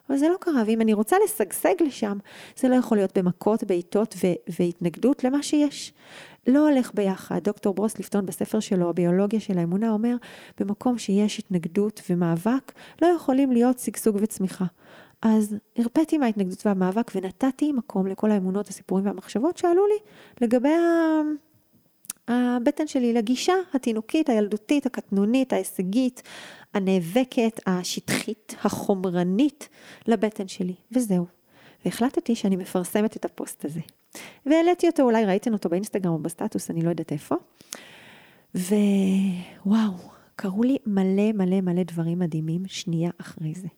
אבל זה לא קרה, ואם אני רוצה לשגשג לשם, זה לא יכול להיות במכות, בעיטות והתנגדות למה שיש. לא הולך ביחד. דוקטור ברוס ליפטון בספר שלו, הביולוגיה של האמונה, אומר, במקום שיש התנגדות ומאבק, לא יכולים להיות שגשוג וצמיחה. אז הרפאתי מההתנגדות והמאבק ונתתי מקום לכל האמונות, הסיפורים והמחשבות שעלו לי לגבי הבטן שלי, לגישה התינוקית, הילדותית, הקטנונית, ההישגית, הנאבקת, השטחית, החומרנית לבטן שלי, וזהו. והחלטתי שאני מפרסמת את הפוסט הזה. והעליתי אותו, אולי ראיתם אותו באינסטגרם או בסטטוס, אני לא יודעת איפה. ווואו, קרו לי מלא מלא מלא דברים מדהימים שנייה אחרי זה,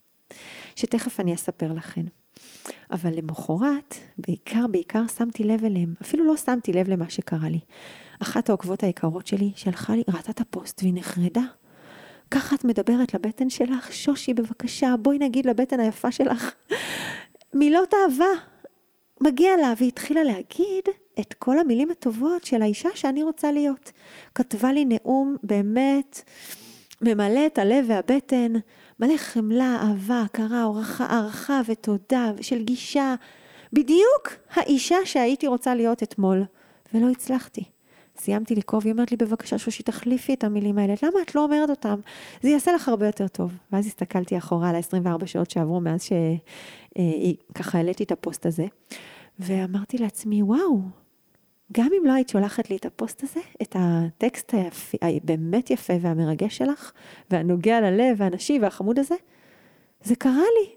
שתכף אני אספר לכם. אבל למחרת, בעיקר בעיקר שמתי לב אליהם, אפילו לא שמתי לב למה שקרה לי. אחת העוקבות היקרות שלי שלחה לי, ראתה את הפוסט והיא נחרדה. ככה את מדברת לבטן שלך? שושי, בבקשה, בואי נגיד לבטן היפה שלך מילות אהבה. מגיע לה, והיא התחילה להגיד את כל המילים הטובות של האישה שאני רוצה להיות. כתבה לי נאום באמת ממלא את הלב והבטן, מלא חמלה, אהבה, הכרה, הערכה ותודה של גישה. בדיוק האישה שהייתי רוצה להיות אתמול, ולא הצלחתי. סיימתי לקרוא והיא אומרת לי, בבקשה שושי, תחליפי את המילים האלה, למה את לא אומרת אותם? זה יעשה לך הרבה יותר טוב. ואז הסתכלתי אחורה על ה-24 שעות שעברו מאז שככה העליתי את הפוסט הזה, ואמרתי לעצמי, וואו, גם אם לא היית שולחת לי את הפוסט הזה, את הטקסט הבאמת יפה והמרגש שלך, והנוגע ללב והנשי והחמוד הזה, זה קרה לי.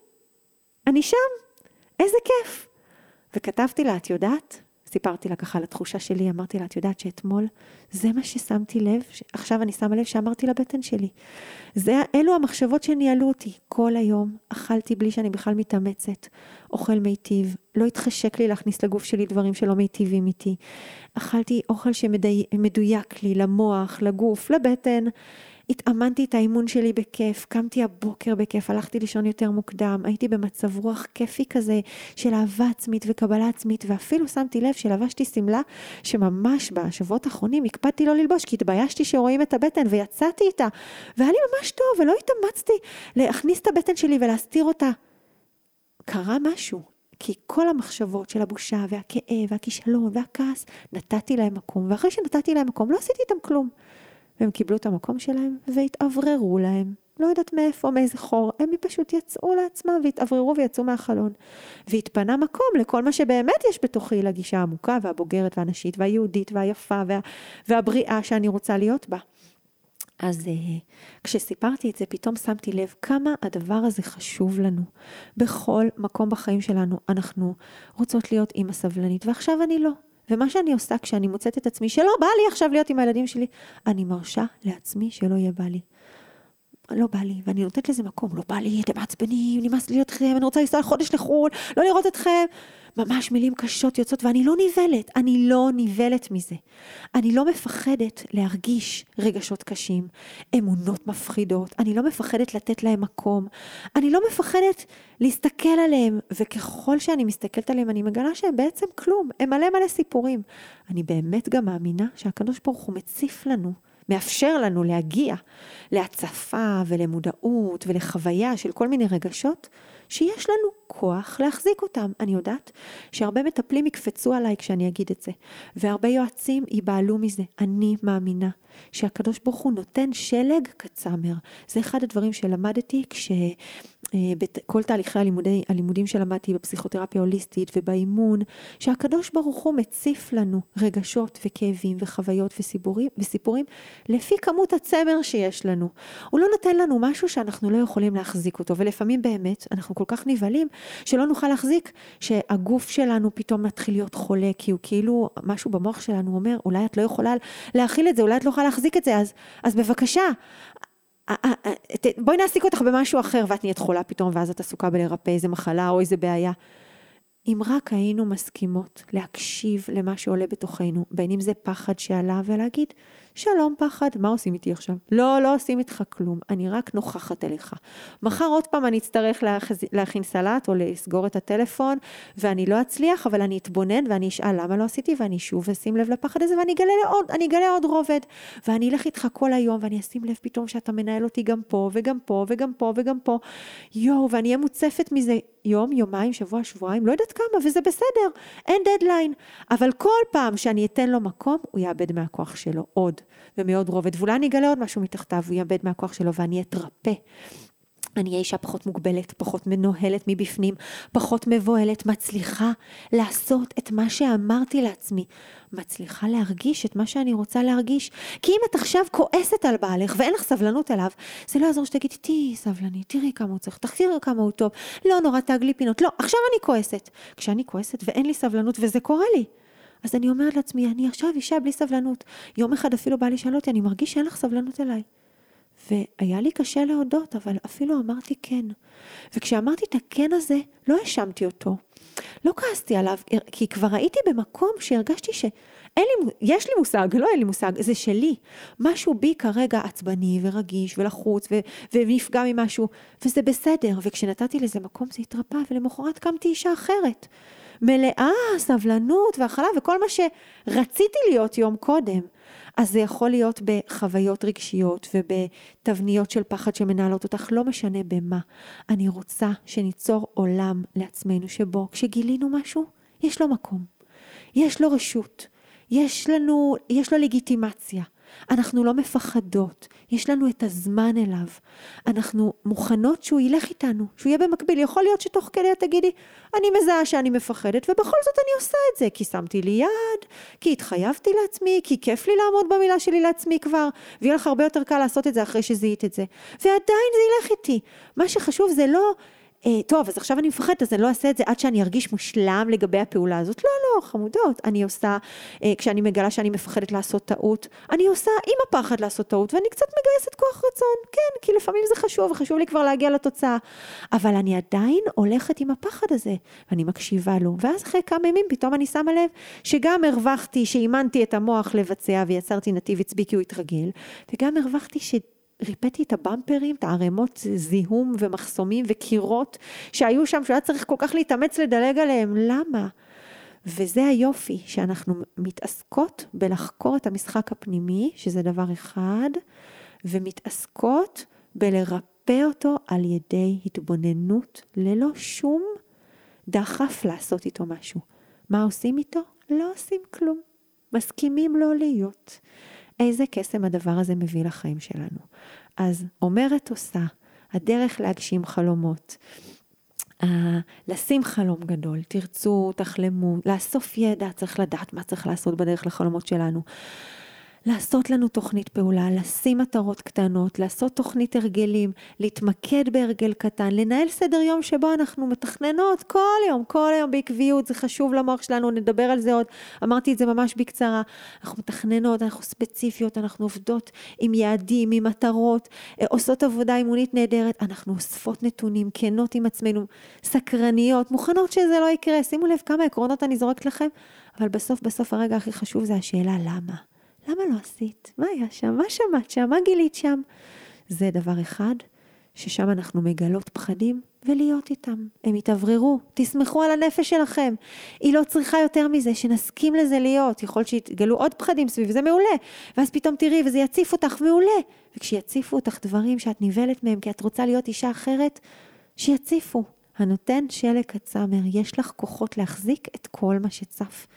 אני שם, איזה כיף. וכתבתי לה, את יודעת, סיפרתי לה ככה על התחושה שלי, אמרתי לה, את יודעת שאתמול זה מה ששמתי לב, עכשיו אני שמה לב שאמרתי לבטן שלי. זה, אלו המחשבות שניהלו אותי. כל היום אכלתי בלי שאני בכלל מתאמצת, אוכל מיטיב, לא התחשק לי להכניס לגוף שלי דברים שלא מיטיבים איתי. אכלתי אוכל שמדויק לי, למוח, לגוף, לבטן. התאמנתי את האימון שלי בכיף, קמתי הבוקר בכיף, הלכתי לישון יותר מוקדם, הייתי במצב רוח כיפי כזה של אהבה עצמית וקבלה עצמית, ואפילו שמתי לב שלבשתי שמלה שממש בשבועות האחרונים הקפדתי לא ללבוש, כי התביישתי שרואים את הבטן, ויצאתי איתה, והיה לי ממש טוב, ולא התאמצתי להכניס את הבטן שלי ולהסתיר אותה. קרה משהו, כי כל המחשבות של הבושה והכאב והכישלון והכעס, נתתי להם מקום, ואחרי שנתתי להם מקום לא עשיתי איתם כלום. והם קיבלו את המקום שלהם והתאווררו להם. לא יודעת מאיפה, מאיזה חור, הם פשוט יצאו לעצמם והתאווררו ויצאו מהחלון. והתפנה מקום לכל מה שבאמת יש בתוכי, לגישה העמוקה והבוגרת והנשית והיהודית והיפה וה, והבריאה שאני רוצה להיות בה. אז uh, כשסיפרתי את זה, פתאום שמתי לב כמה הדבר הזה חשוב לנו. בכל מקום בחיים שלנו אנחנו רוצות להיות אימא סבלנית, ועכשיו אני לא. ומה שאני עושה כשאני מוצאת את עצמי שלא בא לי עכשיו להיות עם הילדים שלי, אני מרשה לעצמי שלא יהיה בא לי. לא בא לי, ואני נותנת לזה מקום, לא בא לי, אתם מעצבנים, נמאס לי איתכם, אני רוצה לנסוע חודש לחו"ל, לא לראות אתכם. ממש מילים קשות יוצאות, ואני לא נבלת, אני לא נבלת מזה. אני לא מפחדת להרגיש רגשות קשים, אמונות מפחידות, אני לא מפחדת לתת להם מקום, אני לא מפחדת להסתכל עליהם, וככל שאני מסתכלת עליהם, אני מגלה שהם בעצם כלום, הם מלא מלא סיפורים. אני באמת גם מאמינה שהקדוש ברוך הוא מציף לנו. מאפשר לנו להגיע להצפה ולמודעות ולחוויה של כל מיני רגשות שיש לנו כוח להחזיק אותם. אני יודעת שהרבה מטפלים יקפצו עליי כשאני אגיד את זה, והרבה יועצים ייבהלו מזה. אני מאמינה שהקדוש ברוך הוא נותן שלג כצמר. זה אחד הדברים שלמדתי כש... אה, תהליכי הלימודי, הלימודים שלמדתי בפסיכותרפיה הוליסטית ובאימון, שהקדוש ברוך הוא מציף לנו רגשות וכאבים וחוויות וסיפורים, וסיפורים לפי כמות הצמר שיש לנו. הוא לא נותן לנו משהו שאנחנו לא יכולים להחזיק אותו, ולפעמים באמת אנחנו כל כך נבהלים שלא נוכל להחזיק, שהגוף שלנו פתאום מתחיל להיות חולה, כי הוא כאילו, משהו במוח שלנו אומר, אולי את לא יכולה להכיל את זה, אולי את לא יכולה להחזיק את זה, אז, אז בבקשה, בואי נעסיק אותך במשהו אחר ואת נהיית חולה פתאום ואז את עסוקה בלרפא איזה מחלה או איזה בעיה. אם רק היינו מסכימות להקשיב למה שעולה בתוכנו, בין אם זה פחד שעלה ולהגיד, שלום פחד, מה עושים איתי עכשיו? לא, לא עושים איתך כלום, אני רק נוכחת אליך. מחר עוד פעם אני אצטרך להכז... להכין סלט או לסגור את הטלפון, ואני לא אצליח, אבל אני אתבונן ואני אשאל למה לא עשיתי, ואני שוב אשים לב לפחד הזה, ואני אגלה עוד, אני אגלה עוד רובד. ואני אלך איתך כל היום, ואני אשים לב פתאום שאתה מנהל אותי גם פה, וגם פה, וגם פה, וגם פה. יואו, ואני אהיה מוצפת מזה יום, יומיים, שבוע, שבועיים, לא יודעת כמה, וזה בסדר, אין דדליין. אבל כל פעם שאני אתן לו מקום, הוא יאבד מהכוח שלו עוד, ומעוד רובד. ואולי אני אגלה עוד משהו מתחתיו, הוא יאבד מהכוח שלו, ואני אתרפא. אני אהיה אישה פחות מוגבלת, פחות מנוהלת מבפנים, פחות מבוהלת, מצליחה לעשות את מה שאמרתי לעצמי, מצליחה להרגיש את מה שאני רוצה להרגיש. כי אם את עכשיו כועסת על בעלך ואין לך סבלנות אליו, זה לא יעזור שתגידי, תהיי סבלנית, תראי כמה הוא צריך, תחזירי כמה הוא טוב, לא נורא תעגלי פינות, לא, עכשיו אני כועסת. כשאני כועסת ואין לי סבלנות, וזה קורה לי. אז אני אומרת לעצמי, אני עכשיו אישה בלי סבלנות. יום אחד אפילו בא לי שאל אותי, אני מרגיש שאין לך סבלנות אליי. והיה לי קשה להודות, אבל אפילו אמרתי כן. וכשאמרתי את הכן הזה, לא האשמתי אותו. לא כעסתי עליו, כי כבר הייתי במקום שהרגשתי שאין לי, יש לי מושג, לא אין לי מושג, זה שלי. משהו בי כרגע עצבני ורגיש ולחוץ ו, ונפגע ממשהו, וזה בסדר. וכשנתתי לזה מקום זה התרפא, ולמחרת קמתי אישה אחרת. מלאה סבלנות והכלה וכל מה שרציתי להיות יום קודם. אז זה יכול להיות בחוויות רגשיות ובתבניות של פחד שמנהלות אותך, לא משנה במה. אני רוצה שניצור עולם לעצמנו שבו כשגילינו משהו, יש לו מקום. יש לו רשות. יש לנו, יש לו לגיטימציה. אנחנו לא מפחדות, יש לנו את הזמן אליו. אנחנו מוכנות שהוא ילך איתנו, שהוא יהיה במקביל. יכול להיות שתוך כדי את תגידי, אני מזהה שאני מפחדת, ובכל זאת אני עושה את זה, כי שמתי לי יד, כי התחייבתי לעצמי, כי כיף לי לעמוד במילה שלי לעצמי כבר, ויהיה לך הרבה יותר קל לעשות את זה אחרי שזיהית את זה. ועדיין זה ילך איתי. מה שחשוב זה לא טוב, אז עכשיו אני מפחדת, אז אני לא אעשה את זה עד שאני ארגיש מושלם לגבי הפעולה הזאת. לא, לא, חמודות, אני עושה, אה, כשאני מגלה שאני מפחדת לעשות טעות, אני עושה עם הפחד לעשות טעות, ואני קצת מגייסת כוח רצון, כן, כי לפעמים זה חשוב, וחשוב לי כבר להגיע לתוצאה. אבל אני עדיין הולכת עם הפחד הזה, ואני מקשיבה לו, ואז אחרי כמה ימים פתאום אני שמה לב שגם הרווחתי, שאימנתי את המוח לבצע ויצרתי נתיב עצבי כי הוא התרגל, וגם הרווחתי ש... ריפאתי את הבמפרים, את הערימות זיהום ומחסומים וקירות שהיו שם, שהיה צריך כל כך להתאמץ לדלג עליהם, למה? וזה היופי, שאנחנו מתעסקות בלחקור את המשחק הפנימי, שזה דבר אחד, ומתעסקות בלרפא אותו על ידי התבוננות, ללא שום דחף לעשות איתו משהו. מה עושים איתו? לא עושים כלום. מסכימים לא להיות. איזה קסם הדבר הזה מביא לחיים שלנו. אז אומרת עושה, הדרך להגשים חלומות. Uh, לשים חלום גדול, תרצו, תחלמו, לאסוף ידע, צריך לדעת מה צריך לעשות בדרך לחלומות שלנו. לעשות לנו תוכנית פעולה, לשים מטרות קטנות, לעשות תוכנית הרגלים, להתמקד בהרגל קטן, לנהל סדר יום שבו אנחנו מתכננות כל יום, כל היום בעקביות, זה חשוב למוח שלנו, נדבר על זה עוד, אמרתי את זה ממש בקצרה, אנחנו מתכננות, אנחנו ספציפיות, אנחנו עובדות עם יעדים, עם מטרות, אה, עושות עבודה אימונית נהדרת, אנחנו אוספות נתונים, כנות עם עצמנו, סקרניות, מוכנות שזה לא יקרה, שימו לב כמה עקרונות אני זורקת לכם, אבל בסוף בסוף הרגע הכי חשוב זה השאלה למה. למה לא עשית? מה היה שם? מה שמעת שם? מה גילית שם? זה דבר אחד, ששם אנחנו מגלות פחדים ולהיות איתם. הם יתאווררו, תסמכו על הנפש שלכם. היא לא צריכה יותר מזה, שנסכים לזה להיות. יכול שיתגלו עוד פחדים סביב זה, מעולה. ואז פתאום תראי, וזה יציף אותך, מעולה. וכשיציפו אותך דברים שאת נבהלת מהם, כי את רוצה להיות אישה אחרת, שיציפו. הנותן שלג הצמר, יש לך כוחות להחזיק את כל מה שצף.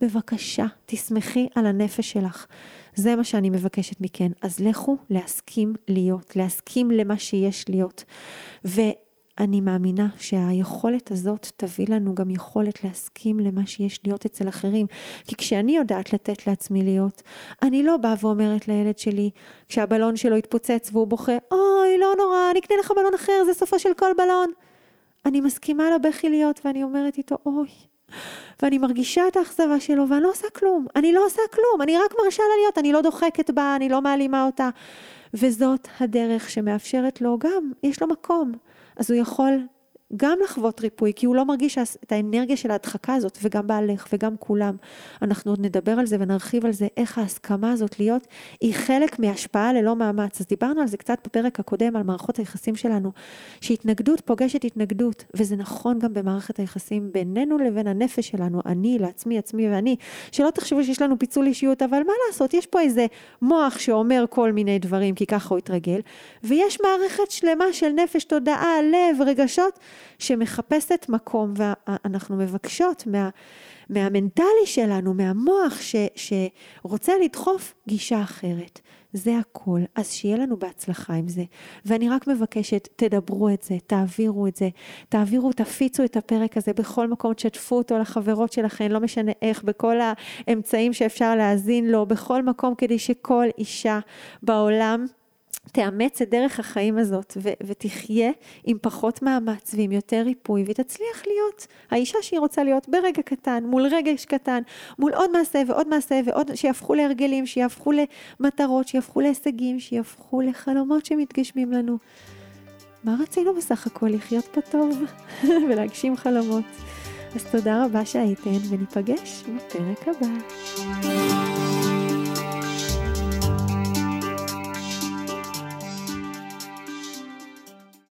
בבקשה, תסמכי על הנפש שלך. זה מה שאני מבקשת מכן. אז לכו להסכים להיות, להסכים למה שיש להיות. ואני מאמינה שהיכולת הזאת תביא לנו גם יכולת להסכים למה שיש להיות אצל אחרים. כי כשאני יודעת לתת לעצמי להיות, אני לא באה ואומרת לילד שלי, כשהבלון שלו יתפוצץ והוא בוכה, אוי, לא נורא, אני אקנה לך בלון אחר, זה סופו של כל בלון. אני מסכימה לבכי להיות ואני אומרת איתו, אוי, ואני מרגישה את האכזבה שלו ואני לא עושה כלום. אני לא עושה כלום, אני רק מרשה לה להיות, אני לא דוחקת בה, אני לא מעלימה אותה. וזאת הדרך שמאפשרת לו גם, יש לו מקום. אז הוא יכול גם לחוות ריפוי, כי הוא לא מרגיש את האנרגיה של ההדחקה הזאת, וגם בעלך וגם כולם. אנחנו עוד נדבר על זה ונרחיב על זה, איך ההסכמה הזאת להיות, היא חלק מהשפעה ללא מאמץ. אז דיברנו על זה קצת בפרק הקודם, על מערכות היחסים שלנו, שהתנגדות פוגשת התנגדות, וזה נכון גם במערכת היחסים בינינו לבין הנפש שלנו, אני לעצמי, עצמי ואני, שלא תחשבו שיש לנו פיצול אישיות, אבל מה לעשות, יש פה איזה מוח שאומר כל מיני דברים, כי ככה הוא התרגל, ויש מערכת שלמה של נפש, תודעה, לב, רגשות, שמחפשת מקום, ואנחנו מבקשות מה, מהמנטלי שלנו, מהמוח, ש, שרוצה לדחוף גישה אחרת. זה הכל. אז שיהיה לנו בהצלחה עם זה. ואני רק מבקשת, תדברו את זה, תעבירו את זה, תעבירו, תפיצו את הפרק הזה בכל מקום, תשתפו אותו לחברות שלכם, לא משנה איך, בכל האמצעים שאפשר להאזין לו, בכל מקום, כדי שכל אישה בעולם תאמץ את דרך החיים הזאת ו- ותחיה עם פחות מאמץ ועם יותר ריפוי ותצליח להיות האישה שהיא רוצה להיות ברגע קטן, מול רגש קטן, מול עוד מעשה ועוד מעשה ועוד, שיהפכו להרגלים, שיהפכו למטרות, שיהפכו להישגים, שיהפכו לחלומות שמתגשמים לנו. מה רצינו בסך הכל? לחיות פה טוב ולהגשים חלומות. אז תודה רבה שהייתן וניפגש בפרק הבא.